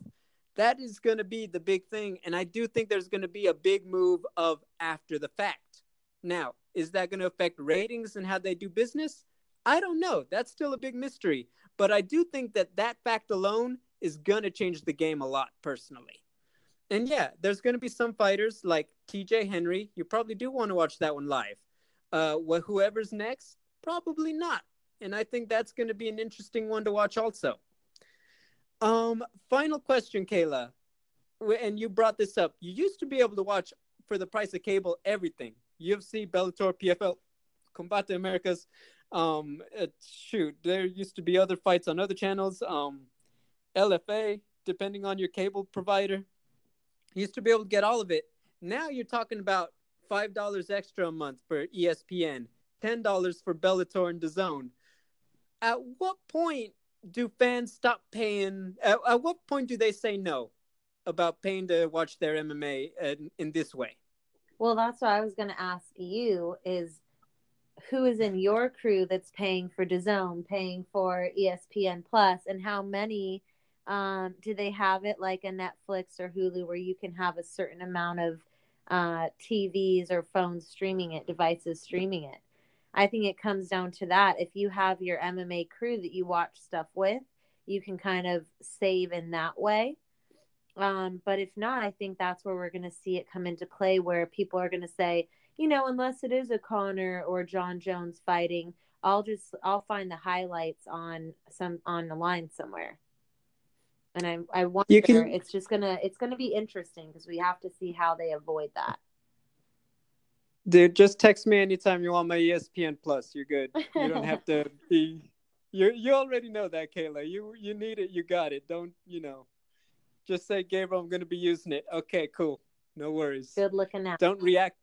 That is going to be the big thing and I do think there's going to be a big move of after the fact. Now, is that going to affect ratings and how they do business? I don't know. That's still a big mystery, but I do think that that fact alone is going to change the game a lot personally. And yeah, there's going to be some fighters like TJ Henry. You probably do want to watch that one live. Uh, wh- whoever's next, probably not. And I think that's going to be an interesting one to watch also. Um, final question, Kayla. And you brought this up. You used to be able to watch for the price of cable everything UFC, Bellator, PFL, Combate Americas. Um, shoot, there used to be other fights on other channels. Um, LFA, depending on your cable provider. You used to be able to get all of it. Now you're talking about five dollars extra a month for ESPN, ten dollars for Bellator and DAZN. At what point do fans stop paying? At, at, what point do they say no about paying to watch their MMA in, in this way? Well, that's what I was going to ask you: is who is in your crew that's paying for DAZN, paying for ESPN Plus, and how many um, do they have it like a Netflix or Hulu where you can have a certain amount of uh, TVs or phones streaming it, devices streaming it? I think it comes down to that. If you have your MMA crew that you watch stuff with, you can kind of save in that way. Um, but if not, I think that's where we're going to see it come into play where people are going to say, you know, unless it is a Conor or Jon Jones fighting, I'll just I'll find the highlights on some on the line somewhere. And I I wonder can- it's just gonna it's gonna be interesting because we have to see how they avoid that. Dude, just text me anytime you want my ESPN Plus. You're good. You don't have to be. You you already know that, Kayla. You you need it. You got it. Don't you know? Just say, Gabriel, I'm gonna be using it. Okay, cool. No worries. Good looking out. Don't react.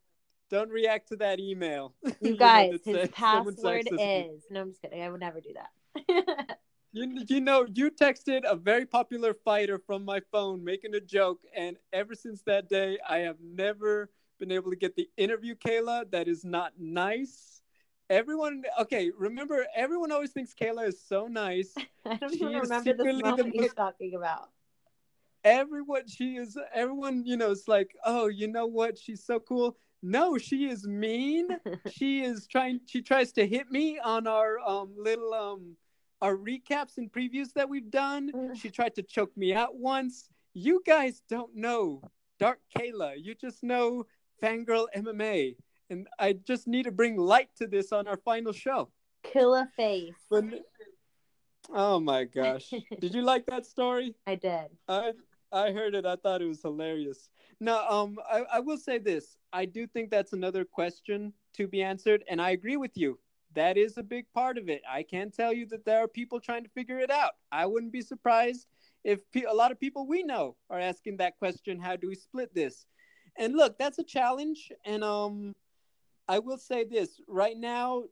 Don't react to that email. You know, guys, that his says password me. is no, I'm just kidding. I would never do that. You, you know, you texted a very popular fighter from my phone making a joke, and ever since that day, I have never been able to get the interview, Kayla. That is not nice. Everyone, okay, remember, everyone always thinks Kayla is so nice. I don't She even remember the moment you're talking about. Everyone, she is, everyone, you know, it's like, oh, you know what? She's so cool. No, she is mean. she is trying, she tries to hit me on our um, little, um, our recaps and previews that we've done. She tried to choke me out once. You guys don't know Dark Kayla. You just know Fangirl MMA. And I just need to bring light to this on our final show. Killer face. Oh my gosh. Did you like that story? I did. I I heard it. I thought it was hilarious. Now, um, I, I will say this. I do think that's another question to be answered, and I agree with you. That is a big part of it. I can tell you that there are people trying to figure it out. I wouldn't be surprised if pe- a lot of people we know are asking that question. How do we split this? And look, that's a challenge. And um, I will say this right now,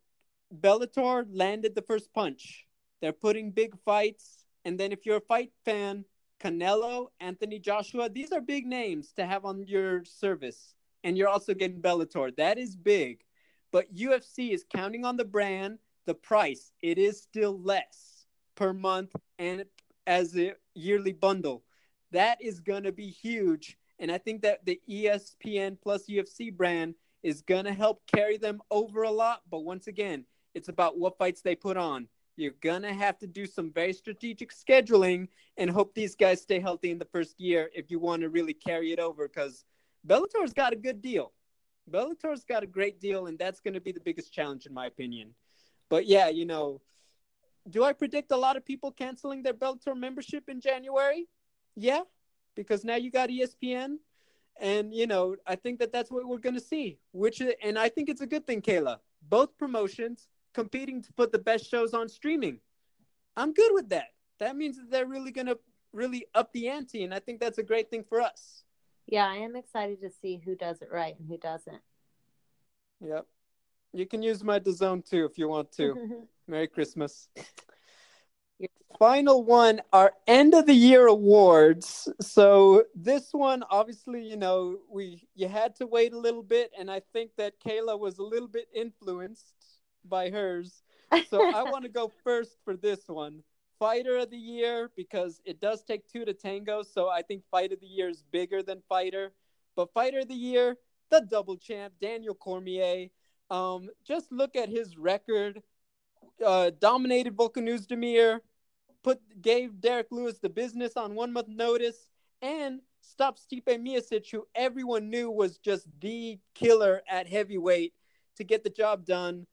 Bellator landed the first punch. They're putting big fights, and then if you're a fight fan, Canelo, Anthony Joshua, these are big names to have on your service. And you're also getting Bellator. That is big. But UFC is counting on the brand, the price. It is still less per month and as a yearly bundle. That is going to be huge. And I think that the ESPN plus UFC brand is going to help carry them over a lot. But once again, it's about what fights they put on. You're going to have to do some very strategic scheduling and hope these guys stay healthy in the first year if you want to really carry it over because Bellator's got a good deal. Bellator's got a great deal, and that's going to be the biggest challenge, in my opinion. But yeah, you know, do I predict a lot of people canceling their Bellator membership in January? Yeah, because now you got ESPN, and you know, I think that that's what we're going to see. Which, and I think it's a good thing, Kayla. Both promotions competing to put the best shows on streaming. I'm good with that. That means that they're really going to really up the ante, and I think that's a great thing for us. Yeah, I am excited to see who does it right and who doesn't. Yep. You can use my DAZN too if you want to. Merry Christmas. Final one, our end of the year awards. So this one, obviously, you know, we you had to wait a little bit, and I think that Kayla was a little bit influenced by hers. So I want to go first for this one. Fighter of the year because it does take two to tango. So I think fight of the year is bigger than fighter. But fighter of the year, the double champ, Daniel Cormier. Um, just look at his record. Uh, dominated Volkan Oezdemir, put gave Derrick Lewis the business on one month notice, and stopped Stipe Miocic, who everyone knew was just the killer at heavyweight, to get the job done.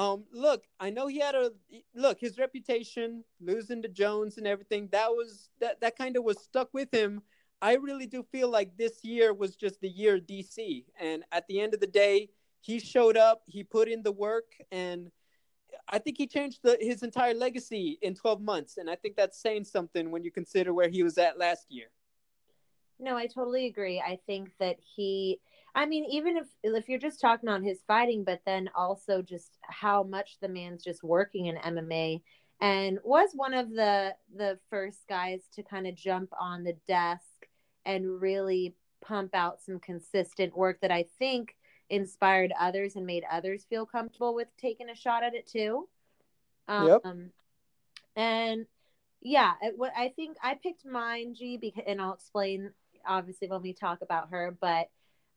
Um, look, I know he had a look. His reputation, losing to Jones and everything, that was that that kind of was stuck with him. I really do feel like this year was just the year DC, and at the end of the day, he showed up, he put in the work, and I think he changed the, his entire legacy in 12 months, and I think that's saying something when you consider where he was at last year. No, I totally agree. I think that he I mean, even if if you're just talking on his fighting, but then also just how much the man's just working in MMA and was one of the the first guys to kind of jump on the desk and really pump out some consistent work that I think inspired others and made others feel comfortable with taking a shot at it too. Um, Yep. and yeah, it, what I think I picked mine, G, because, and I'll explain obviously when we talk about her, but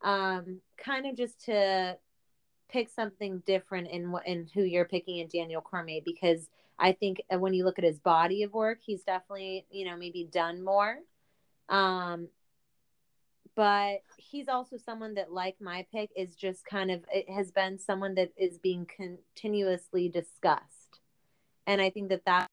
um, kind of just to pick something different in what in who you're picking in Daniel Cormier because I think uh, when you look at his body of work, he's definitely you know maybe done more. Um, but he's also someone that, like my pick, is just kind of it has been someone that is being continuously discussed, and I think that that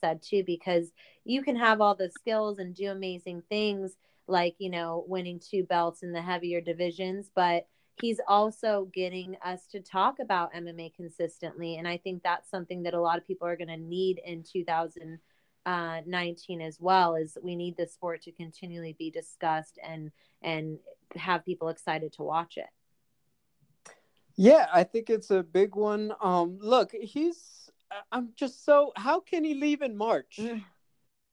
said too because you can have all the skills and do amazing things like you know winning two belts in the heavier divisions but he's also getting us to talk about MMA consistently and I think that's something that a lot of people are going to need in 2019 uh, as well is we need the sport to continually be discussed and and have people excited to watch it. Yeah, I think it's a big one. Um look, he's I'm just so how can he leave in March?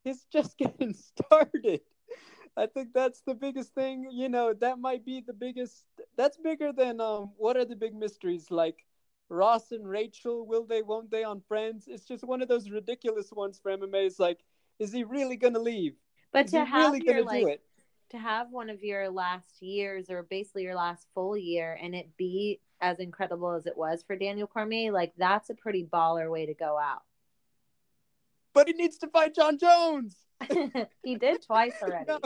he's just getting started. I think that's the biggest thing. You know, that might be the biggest. That's bigger than um. What are the big mysteries like? Ross and Rachel, will they, won't they on Friends? It's just one of those ridiculous ones for MMA. It's like, is he really gonna leave? But is to have really your like, to have one of your last years, or basically your last full year, and it be as incredible as it was for Daniel Cormier, like that's a pretty baller way to go out. But he needs to fight Jon Jones. he did twice already. No.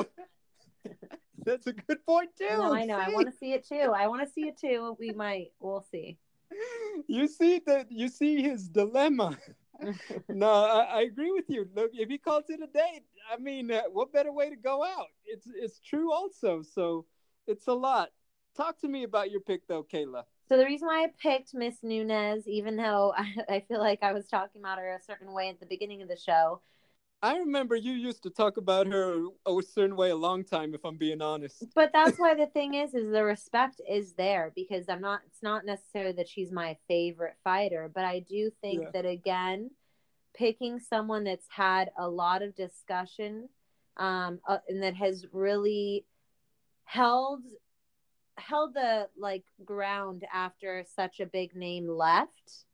That's a good point too. No, I know. See? I want to see it too. I want to see it too. We might. We'll see. You see that? You see his dilemma. no, I, I, agree with you. Look, if he calls it a date, I mean, uh, what better way to go out? It's it's true also. So it's a lot. Talk to me about your pick though, Kayla. So the reason why I picked Miss Nunes, even though I, I feel like I was talking about her a certain way at the beginning of the show, I remember you used to talk about her a certain way a long time, if I'm being honest. But that's why the thing is, is the respect is there because I'm not. It's not necessarily that she's my favorite fighter, but I do think yeah. that again, picking someone that's had a lot of discussion, um, uh, and that has really held held the like ground after such a big name left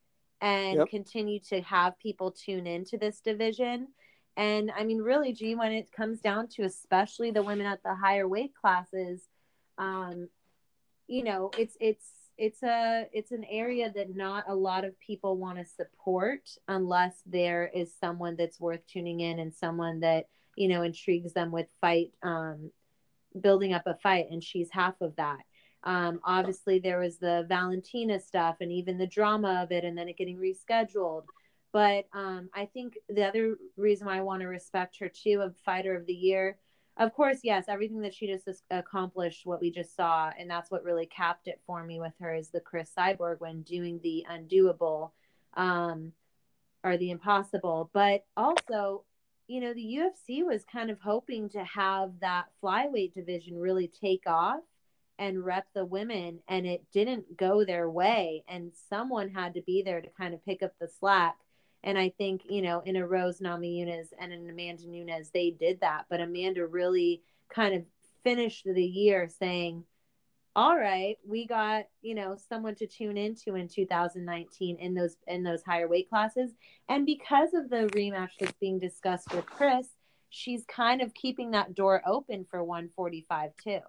and yep. continue to have people tune into this division and I mean, really, G, when it comes down to especially the women at the higher weight classes, um, you know, it's it's it's a it's an area that not a lot of people want to support unless there is someone that's worth tuning in and someone that you know intrigues them with fight um, building up a fight and she's half of that. Um, obviously there was the valentina stuff and even the drama of it and then it getting rescheduled but um, I think the other reason why I want to respect her too, of Fighter of the Year, of course, yes, everything that she just accomplished, what we just saw, and that's what really capped it for me with her is the Cris Cyborg when doing the undoable um, or the impossible. But also, you know, the UFC was kind of hoping to have that flyweight division really take off and rep the women, and it didn't go their way. And someone had to be there to kind of pick up the slack and I think, you know, in a Rose Namajunas and an Amanda Nunes, they did that. But Amanda really kind of finished the year saying, all right, we got, you know, someone to tune into in 2019 in those in those higher weight classes. And because of the rematch that's being discussed with Cris, she's kind of keeping that door open for 145 too.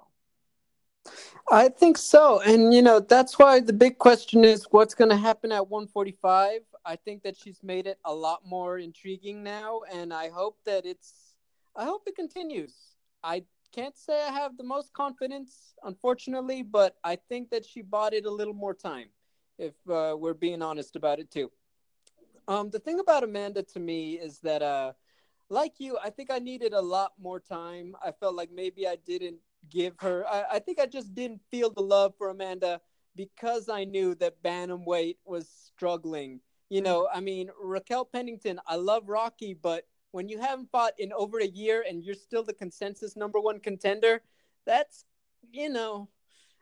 I think so. And, you know, that's why the big question is what's going to happen at 145. I think that she's made it a lot more intriguing now. And I hope that it's, I hope it continues. I can't say I have the most confidence, unfortunately, but I think that she bought it a little more time, if uh, we're being honest about it, too. Um, the thing about Amanda to me is that, uh, like you, I think I needed a lot more time. I felt like maybe I didn't give her. I, I think I just didn't feel the love for Amanda because I knew that bantamweight was struggling. You know, I mean, Raquel Pennington, I love Rocky, but when you haven't fought in over a year and you're still the consensus number one contender, that's, you know,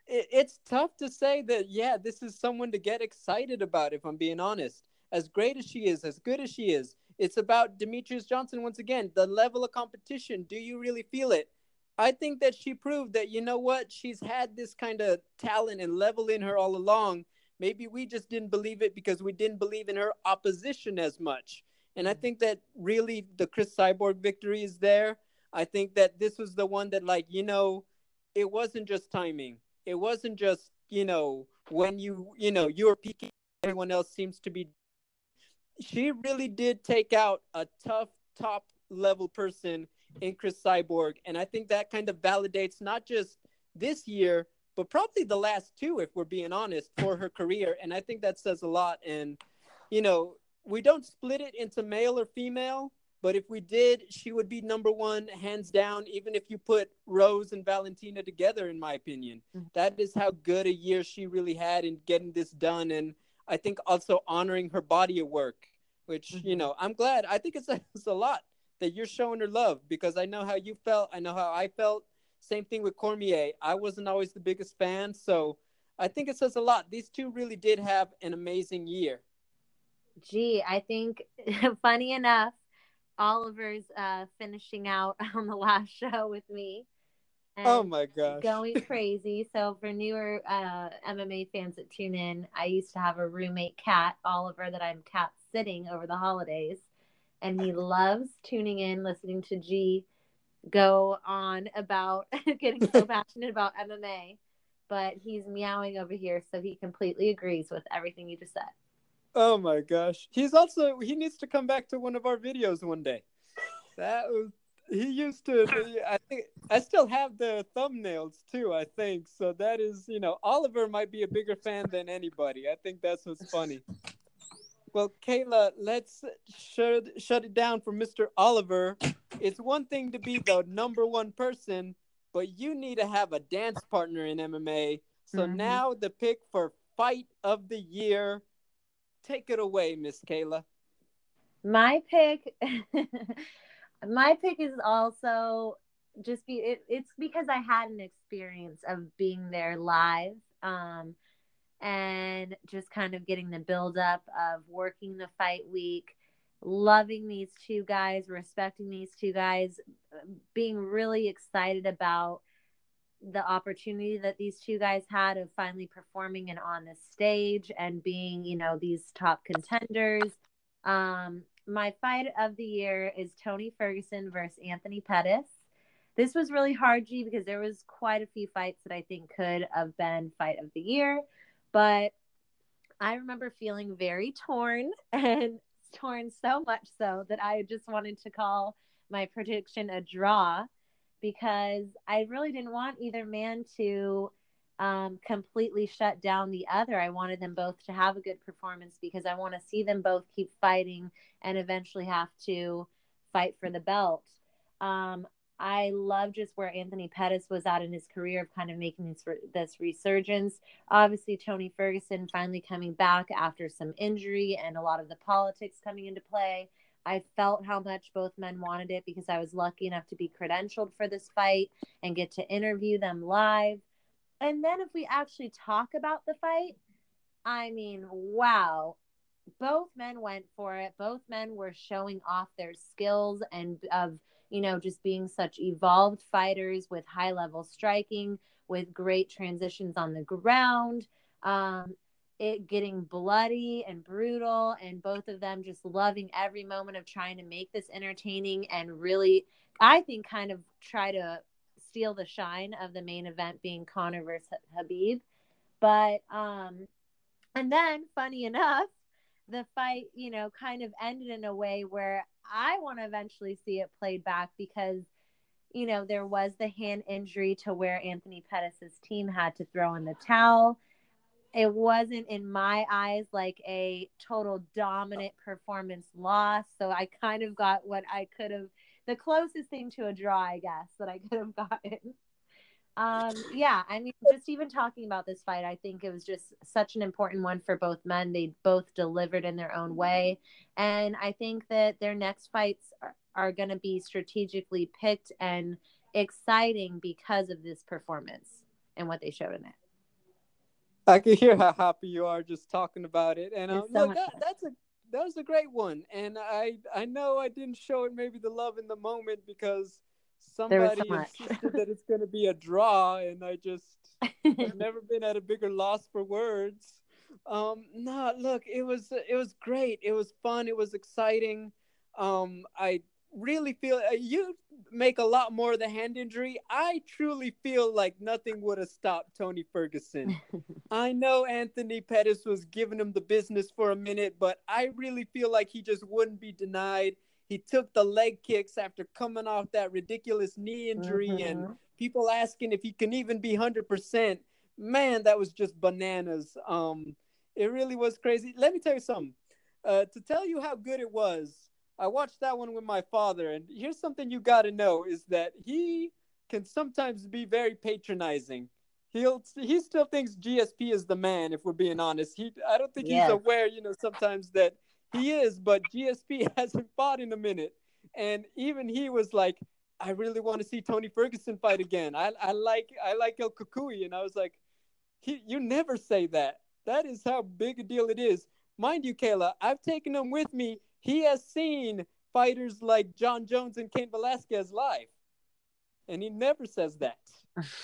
it, it's tough to say that, yeah, this is someone to get excited about, if I'm being honest. As great as she is, as good as she is, it's about Demetrious Johnson once again. The level of competition, do you really feel it? I think that she proved that you know what she's had this kind of talent and level in her all along. Maybe we just didn't believe it because we didn't believe in her opposition as much. And I mm. think that really the Cris Cyborg victory is there. I think that this was the one that like you know, it wasn't just timing. It wasn't just you know when you you know you're peaking. Everyone else seems to be. She really did take out a tough top level person in Cris Cyborg. And I think that kind of validates not just this year, but probably the last two, if we're being honest, for her career. And I think that says a lot. And, you know, we don't split it into male or female, but if we did, she would be number one, hands down, even if you put Rose and Valentina together, in my opinion. Mm-hmm. That is how good a year she really had in getting this done. And I think also honoring her body of work, which, mm-hmm. you know, I'm glad. I think it's a, it's a lot that you're showing her love because I know how you felt. I know how I felt. Same thing with Cormier. I wasn't always the biggest fan. So I think it says a lot. These two really did have an amazing year. Gee, I think funny enough, Oliver's uh, finishing out on the last show with me. oh my gosh. Going crazy. so for newer uh, MMA fans that tune in, I used to have a roommate cat, Oliver, that I'm cat sitting over the holidays. And he loves tuning in, listening to G go on about getting so passionate about MMA. But he's meowing over here, so he completely agrees with everything you just said. Oh my gosh. He's also he needs to come back to one of our videos one day. That was he used to I think I still have the thumbnails too, I think. So that is, you know, Oliver might be a bigger fan than anybody. I think that's what's funny. Well, Kayla, let's shut shut it down for Mr. Oliver. It's one thing to be the number one person, but you need to have a dance partner in MMA. So mm-hmm. now the pick for fight of the year take it away, Miss Kayla. My pick, my pick is also just be it, it's because I had an experience of being there live, um, and just kind of getting the build up of working the fight week, loving these two guys, respecting these two guys, being really excited about the opportunity that these two guys had of finally performing and on the stage and being, you know, these top contenders. Um, my fight of the year is Tony Ferguson versus Anthony Pettis. This was really hard, G, because there was quite a few fights that I think could have been fight of the year, but I remember feeling very torn and torn so much so that I just wanted to call my prediction a draw because I really didn't want either man to um, completely shut down the other. I wanted them both to have a good performance because I want to see them both keep fighting and eventually have to fight for the belt. Um, I love just where Anthony Pettis was at in his career of kind of making this, this resurgence. Obviously, Tony Ferguson finally coming back after some injury and a lot of the politics coming into play. I felt how much both men wanted it because I was lucky enough to be credentialed for this fight and get to interview them live. And then if we actually talk about the fight, I mean, wow. Both men went for it. Both men were showing off their skills and of, you know, just being such evolved fighters with high level striking, with great transitions on the ground. Um, it getting bloody and brutal and both of them just loving every moment of trying to make this entertaining and really i think kind of try to steal the shine of the main event being Conor versus Khabib but um and then funny enough the fight you know kind of ended in a way where i want to eventually see it played back because you know there was the hand injury to where Anthony Pettis's team had to throw in the towel it wasn't in my eyes like a total dominant performance loss. So I kind of got what I could have, the closest thing to a draw, I guess, that I could have gotten. Um, yeah, I mean, just even talking about this fight, I think it was just such an important one for both men. They both delivered in their own way. And I think that their next fights are, are going to be strategically picked and exciting because of this performance and what they showed in it. I can hear how happy you are just talking about it, and um, so look, that, that's a that was a great one, and I I know I didn't show it maybe the love in the moment because somebody so insisted that it's going to be a draw, and I just I've never been at a bigger loss for words. Um, no, look, it was it was great. It was fun. It was exciting. Um, I really feel uh, you make a lot more of the hand injury. I truly feel like nothing would have stopped Tony Ferguson. I know Anthony Pettis was giving him the business for a minute, but I really feel like he just wouldn't be denied. He took the leg kicks after coming off that ridiculous knee injury mm-hmm. and people asking if he can even be 100%. Man, that was just bananas. Um, it really was crazy. Let me tell you something. Uh, to tell you how good it was, I watched that one with my father, and here's something you got to know: is that he can sometimes be very patronizing. He'll he still thinks GSP is the man. If we're being honest, he I don't think yes. he's aware, you know, sometimes that he is. But GSP hasn't fought in a minute, and even he was like, I really want to see Tony Ferguson fight again. I I like I like El Cucuy, and I was like, he you never say that. That is how big a deal it is. Mind you, Kayla, I've taken him with me. He has seen fighters like Jon Jones and Cain Velasquez live. And he never says that.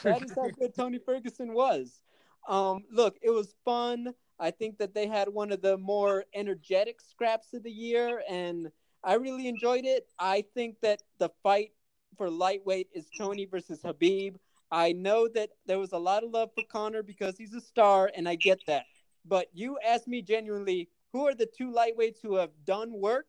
that is how good Tony Ferguson was. Um, look, it was fun. I think that they had one of the more energetic scraps of the year, and I really enjoyed it. I think that the fight for lightweight is Tony versus Khabib. I know that there was a lot of love for Conor because he's a star, and I get that. But you asked me genuinely, who are the two lightweights who have done work?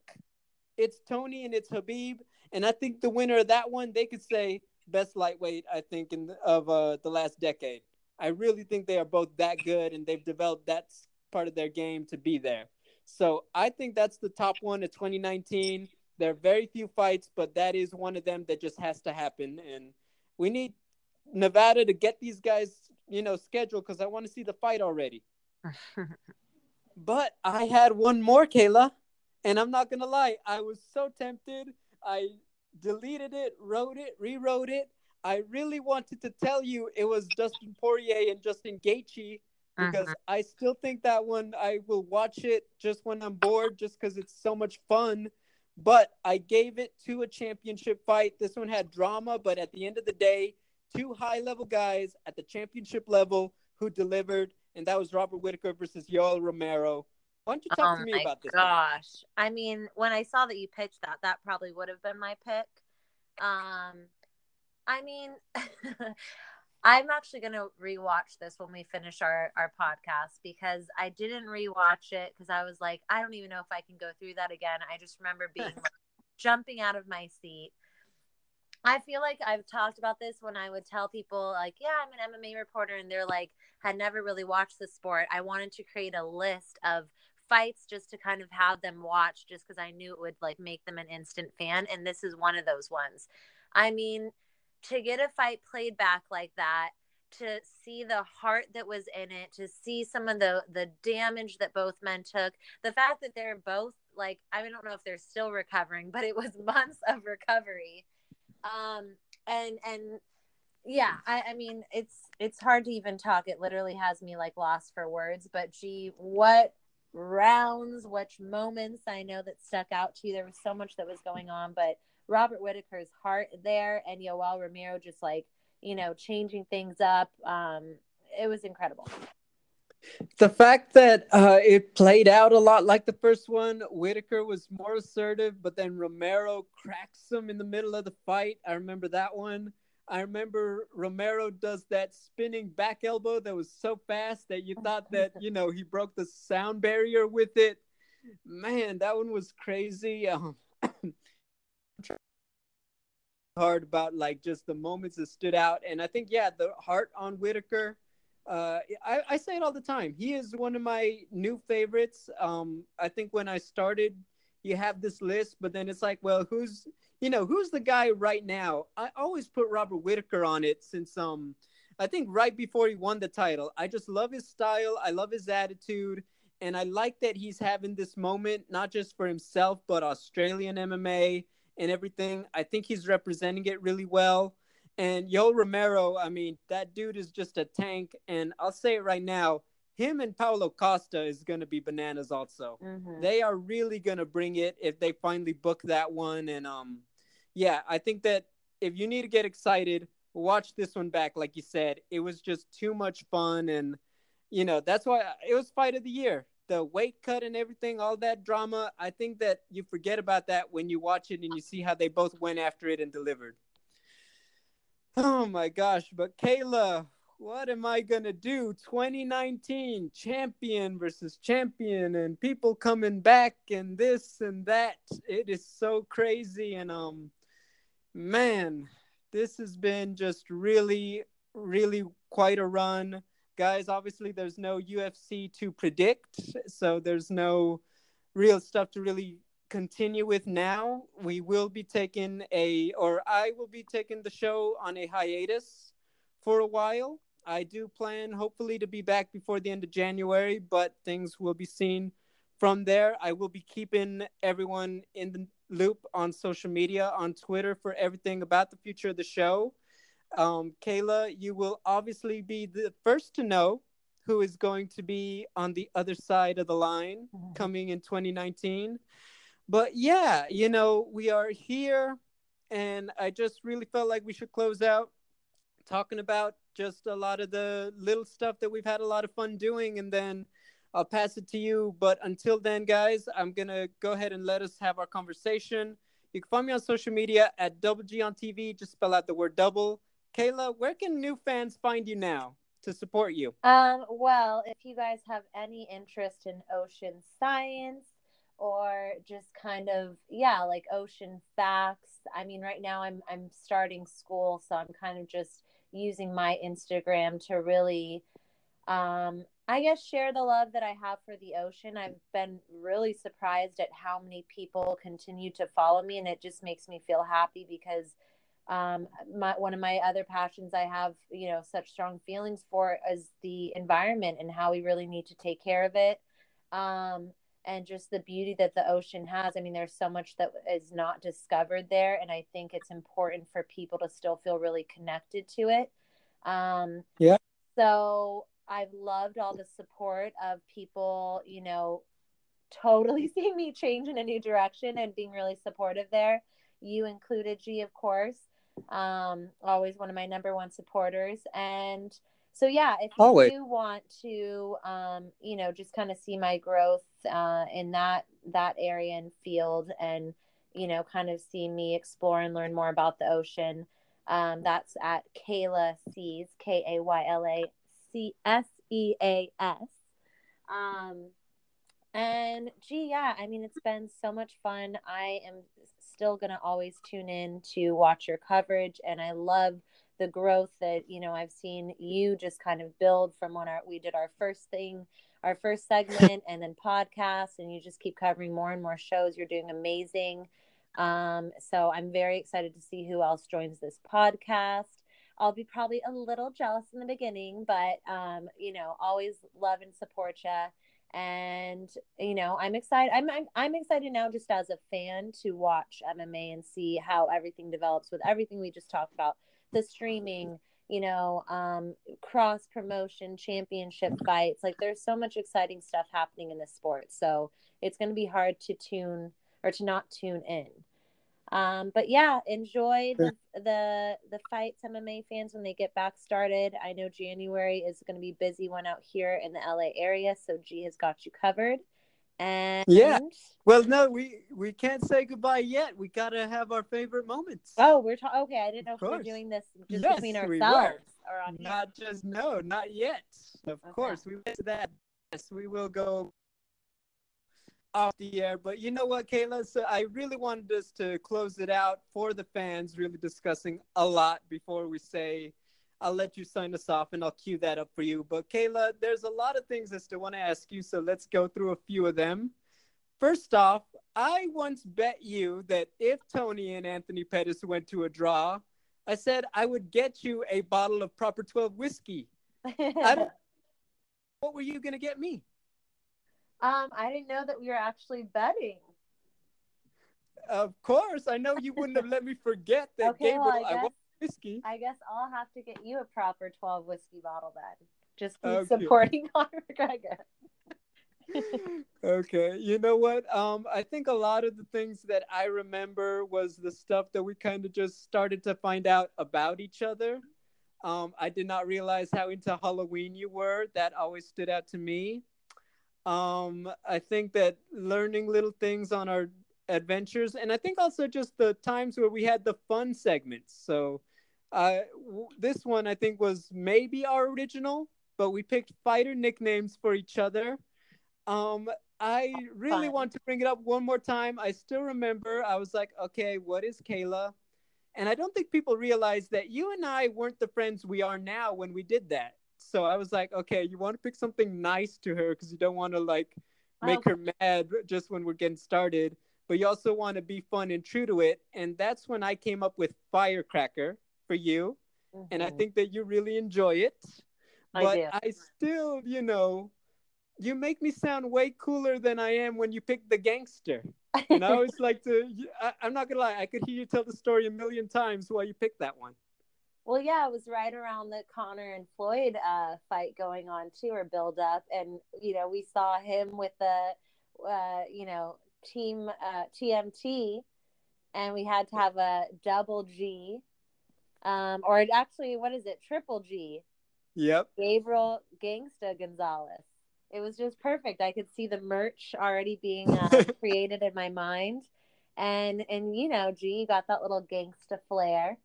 It's Tony and it's Khabib, and I think the winner of that one, they could say best lightweight. I think in the, of uh, the last decade. I really think they are both that good, and they've developed that part of their game to be there. So I think that's the top one of 2019. There are very few fights, but that is one of them that just has to happen. And we need Nevada to get these guys, you know, scheduled because I want to see the fight already. but I had one more, Kayla, and I'm not gonna lie, I was so tempted. I deleted it, wrote it, rewrote it. I really wanted to tell you it was Dustin Poirier and Justin Gaethje because uh-huh. I still think that one I will watch it just when I'm bored, just because it's so much fun. But I gave it to a championship fight. This one had drama, but at the end of the day, two high level guys at the championship level who delivered, and that was Robert Whitaker versus Yoel Romero. Why don't you talk oh to me about this? Gosh, one? I mean, when I saw that you pitched that, that probably would have been my pick. Um, I mean, I'm actually gonna rewatch this when we finish our our podcast because I didn't rewatch it because I was like, I don't even know if I can go through that again. I just remember being like, jumping out of my seat. I feel like I've talked about this when I would tell people like, yeah, I'm an MMA reporter and they're like had never really watched the sport. I wanted to create a list of fights just to kind of have them watch just because I knew it would like make them an instant fan and this is one of those ones. I mean, to get a fight played back like that, to see the heart that was in it, to see some of the the damage that both men took, the fact that they're both like I don't know if they're still recovering, but it was months of recovery. Um and and yeah, I, I mean it's it's hard to even talk. It literally has me like lost for words, but gee, what rounds, which moments I know that stuck out to you. There was so much that was going on, but Robert Whitaker's heart there and Yoel Romero just like, you know, changing things up. Um, it was incredible. The fact that uh, it played out a lot like the first one, Whitaker was more assertive, but then Romero cracks him in the middle of the fight. I remember that one. I remember Romero does that spinning back elbow that was so fast that you thought that, you know, he broke the sound barrier with it. Man, that one was crazy. Um, hard about like just the moments that stood out. And I think, yeah, the heart on Whitaker. Uh, I, I say it all the time. He is one of my new favorites. Um, I think when I started, you have this list, but then it's like, well, who's you know who's the guy right now? I always put Robert Whitaker on it since um, I think right before he won the title. I just love his style. I love his attitude. And I like that he's having this moment, not just for himself, but Australian MMA and everything. I think he's representing it really well. And Yoel Romero, I mean, that dude is just a tank. And I'll say it right now him and Paulo Costa is going to be bananas also. Mm-hmm. They are really going to bring it if they finally book that one. And um, yeah, I think that if you need to get excited, watch this one back. Like you said, it was just too much fun. And, you know, that's why it was fight of the year the weight cut and everything, all that drama, I think that you forget about that when you watch it and you see how they both went after it and delivered. Oh my gosh. But Kayla, what am I gonna do? 2019 champion versus champion, and people coming back, and this and that. It is so crazy, and um, man, this has been just really, really quite a run, guys. Obviously, there's no UFC to predict, so there's no real stuff to really continue with now. We will be taking a, or I will be taking the show on a hiatus for a while. I do plan, hopefully, to be back before the end of January, but things will be seen from there. I will be keeping everyone in the loop on social media, on Twitter, for everything about the future of the show. Um, Kayla, you will obviously be the first to know who is going to be on the other side of the line mm-hmm. coming in 2019. But yeah, you know, we are here, and I just really felt like we should close out talking about just a lot of the little stuff that we've had a lot of fun doing, and then I'll pass it to you. But until then, guys, I'm gonna go ahead and let us have our conversation. You can find me on social media at Double G on TV. Just spell out the word double. Kayla, where can new fans find you now to support you? Um, well, if you guys have any interest in ocean science or just kind of yeah, like ocean facts. I mean, right now I'm I'm starting school, so I'm kind of just using my Instagram to really um I guess share the love that I have for the ocean. I've been really surprised at how many people continue to follow me and it just makes me feel happy because um my one of my other passions I have, you know, such strong feelings for is the environment and how we really need to take care of it. Um and just the beauty that the ocean has. I mean, there's so much that is not discovered there, and I think it's important for people to still feel really connected to it. Um, yeah. So I've loved all the support of people, you know, totally seeing me change in a new direction and being really supportive there. You included, G, of course. Um, always one of my number one supporters, and so yeah if you Always. do want to um, you know just kind of see my growth uh, in that that area and field and you know kind of see me explore and learn more about the ocean um, that's at kayla seas k-a-y-l-a-c-s-e-a-s um, and gee yeah i mean it's been so much fun i am still going to always tune in to watch your coverage and i love the growth that you know I've seen you just kind of build from when our we did our first thing, our first segment, and then podcast, and you just keep covering more and more shows. You're doing amazing. Um, so I'm very excited to see who else joins this podcast. I'll be probably a little jealous in the beginning, but um, you know, always love and support you. And you know, I'm excited. I'm, I'm I'm excited now, just as a fan, to watch MMA and see how everything develops with everything we just talked about the streaming you know um cross promotion championship fights like there's so much exciting stuff happening in this sport so it's going to be hard to tune or to not tune in um but yeah enjoy the the the fights mma fans when they get back started i know january is going to be busy one out here in the la area so g has got you covered and yeah. Well, no, we we can't say goodbye yet. We gotta have our favorite moments. Oh, we're talking. Okay, I didn't know if we are doing this just yes, between ourselves we or on. Not just no, not yet. Of okay. course, we went to that. Yes, we will go off the air. But you know what, Kayla? So I really wanted us to close it out for the fans, really discussing a lot before we say I'll let you sign us off and I'll cue that up for you. But Kayla, there's a lot of things I still want to ask you, so let's go through a few of them. First off, I once bet you that if Tony and Anthony Pettis went to a draw, I said I would get you a bottle of Proper 12 whiskey. what were you going to get me? Um, I didn't know that we were actually betting. Of course, I know you wouldn't have let me forget that okay, Gabriel. Well, I, guess, whiskey. I guess I'll have to get you a proper 12 whiskey bottle then. Just keep okay. supporting Conor McGregor. okay, you know what? Um, I think a lot of the things that I remember was the stuff that we kind of just started to find out about each other. Um, I did not realize how into Halloween you were. That always stood out to me. Um, I think that learning little things on our adventures and i think also just the times where we had the fun segments so uh, w- this one I think was maybe our original, but we picked fighter nicknames for each other. Um, I really Fun. want to bring it up one more time. I still remember I was like, okay, what is Kayla? And I don't think people realize that you and I weren't the friends we are now when we did that. So I was like, okay, you want to pick something nice to her because you don't want to like make Oh. her mad just when we're getting started, but you also want to be fun and true to it. And that's when I came up with Firecracker for you. And I Mhm. think that you really enjoy it. I But. I still, you know, you make me sound way cooler than I am when you pick the gangster. And I always like to, I, I'm not gonna lie, I could hear you tell the story a million times why you picked that one. Well, yeah, it was right around the Conor and Floyd uh, fight going on too, or build up, and you know we saw him with the, uh, you know, team uh, TMT, and we had to have a double G, um, or actually, what is it, triple G? Yep. Gabriel Gangsta Gonzalez. It was just perfect. I could see the merch already being uh, created in my mind, and and you know, G you got that little gangsta flair.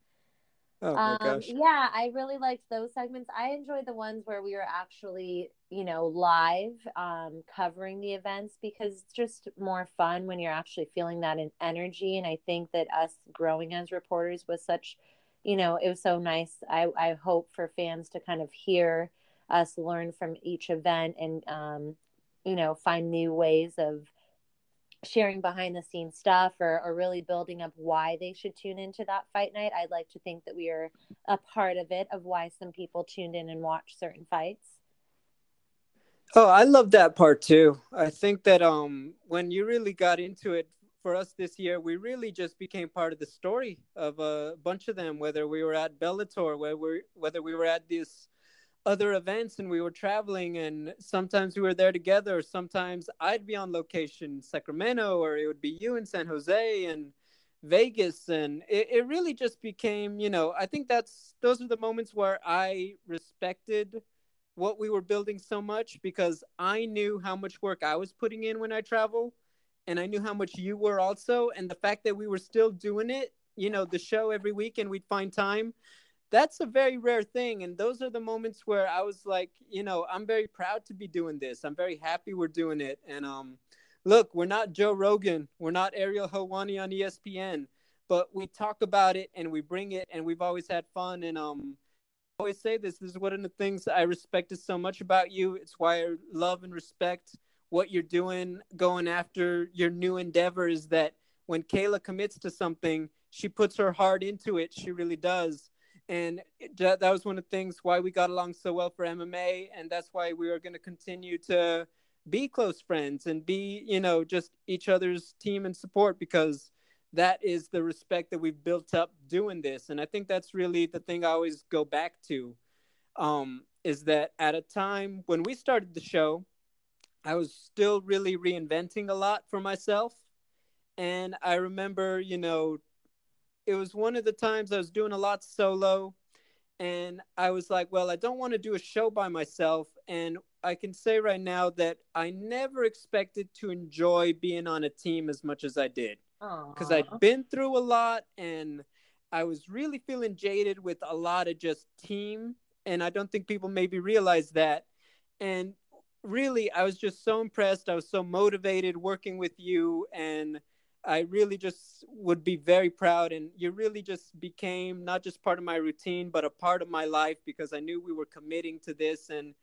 Oh my Um, gosh. yeah, I really liked those segments. I enjoyed the ones where we were actually, you know, live um, covering the events because it's just more fun when you're actually feeling that in energy. And I think that us growing as reporters was such, you know, it was so nice. I, I hope for fans to kind of hear us learn from each event and, um, you know, find new ways of sharing behind the scenes stuff or, or really building up why they should tune into that fight night. I'd like to think that we are a part of it of why some people tuned in and watched certain fights. Oh, I love that part too. I think that um when you really got into it for us this year, we really just became part of the story of a bunch of them. Whether we were at Bellator, where we whether we were at these other events and we were traveling, and sometimes we were there together. Sometimes I'd be on location Sacramento, or it would be you in San Jose and Vegas, and it, it really just became. You know, I think that's those are the moments where I respected what we were building so much because I knew how much work I was putting in when I travel and I knew how much you were also and the fact that we were still doing it, you know, the show every week and we'd find time. That's a very rare thing and those are the moments where I was like, you know, I'm very proud to be doing this. I'm very happy we're doing it and um look, we're not Joe Rogan, we're not Ariel Helwani on ESPN, but we talk about it and we bring it and we've always had fun and um always say this. This is one of the things I respected so much about you. It's why I love and respect what you're doing, going after your new endeavor. Is that when Kayla commits to something, she puts her heart into it. She really does. And that, that was one of the things why we got along so well for MMA. And that's why we are going to continue to be close friends and be, you know, just each other's team and support because that is the respect that we've built up doing this and i think that's really the thing i always go back to um, is that at a time when we started the show i was still really reinventing a lot for myself and i remember you know it was one of the times i was doing a lot solo and i was like well i don't want to do a show by myself and i can say right now that i never expected to enjoy being on a team as much as i did because I'd been through a lot and I was really feeling jaded with a lot of just team. And I don't think people maybe realize that. And really, I was just so impressed. I was so motivated working with you. And I really just would be very proud. And you really just became not just part of my routine, but a part of my life because I knew we were committing to this and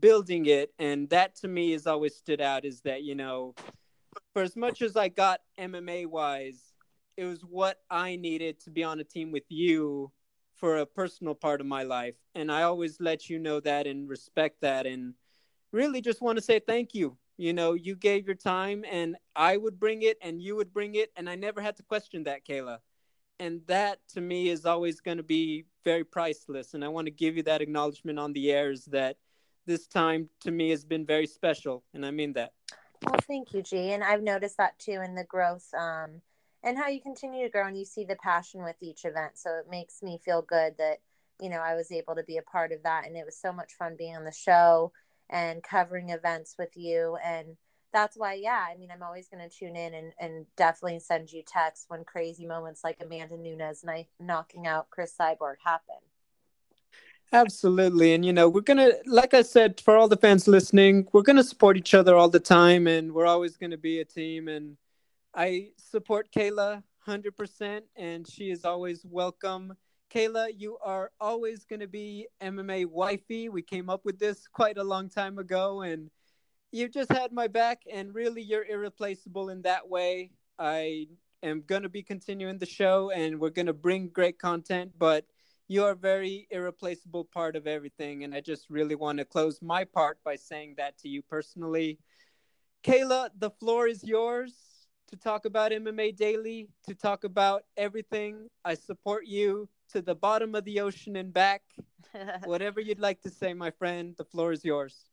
building it. And that to me has always stood out is that, you know, for as much as I got MMA wise, it was what I needed to be on a team with you for a personal part of my life. And I always let you know that and respect that. And really just want to say thank you. You know, you gave your time and I would bring it and you would bring it. And I never had to question that, Kayla. And that to me is always going to be very priceless. And I want to give you that acknowledgement on the air is that this time to me has been very special. And I mean that. Well, thank you, G. And I've noticed that too in the growth um, and how you continue to grow and you see the passion with each event. So it makes me feel good that, you know, I was able to be a part of that. And it was so much fun being on the show and covering events with you. And that's why, yeah, I mean, I'm always going to tune in and, and definitely send you texts when crazy moments like Amanda Nunes knocking out Cris Cyborg happen. Absolutely. And, you know, we're going to, like I said, for all the fans listening, we're going to support each other all the time and we're always going to be a team. And I support Kayla 100% and she is always welcome. Kayla, you are always going to be MMA wifey. We came up with this quite a long time ago and you've just had my back and really you're irreplaceable in that way. I am going to be continuing the show and we're going to bring great content, but you are a very irreplaceable part of everything. And I just really want to close my part by saying that to you personally. Kayla, the floor is yours to talk about MMA Daily, to talk about everything. I support you to the bottom of the ocean and back. Whatever you'd like to say, my friend, the floor is yours.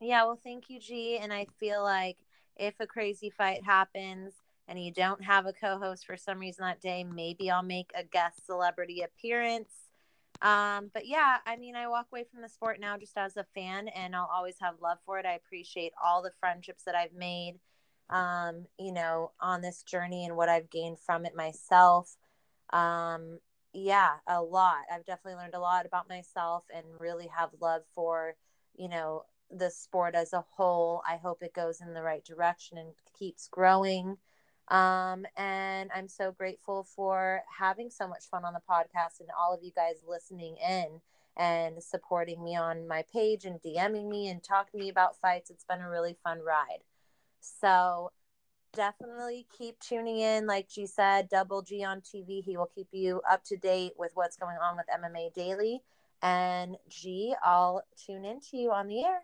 Yeah, well, thank you, G. And I feel like if a crazy fight happens, and you don't have a co-host for some reason that day, maybe I'll make a guest celebrity appearance. Um, but yeah, I mean, I walk away from the sport now just as a fan, and I'll always have love for it. I appreciate all the friendships that I've made, um, you know, on this journey and what I've gained from it myself. Um, yeah, a lot. I've definitely learned a lot about myself and really have love for, you know, the sport as a whole. I hope it goes in the right direction and keeps growing. Um, and I'm so grateful for having so much fun on the podcast and all of you guys listening in and supporting me on my page and DMing me and talking to me about fights. It's been a really fun ride. So definitely keep tuning in. Like G said, Double G on TV. He will keep you up to date with what's going on with MMA Daily. And G, I'll tune in to you on the air.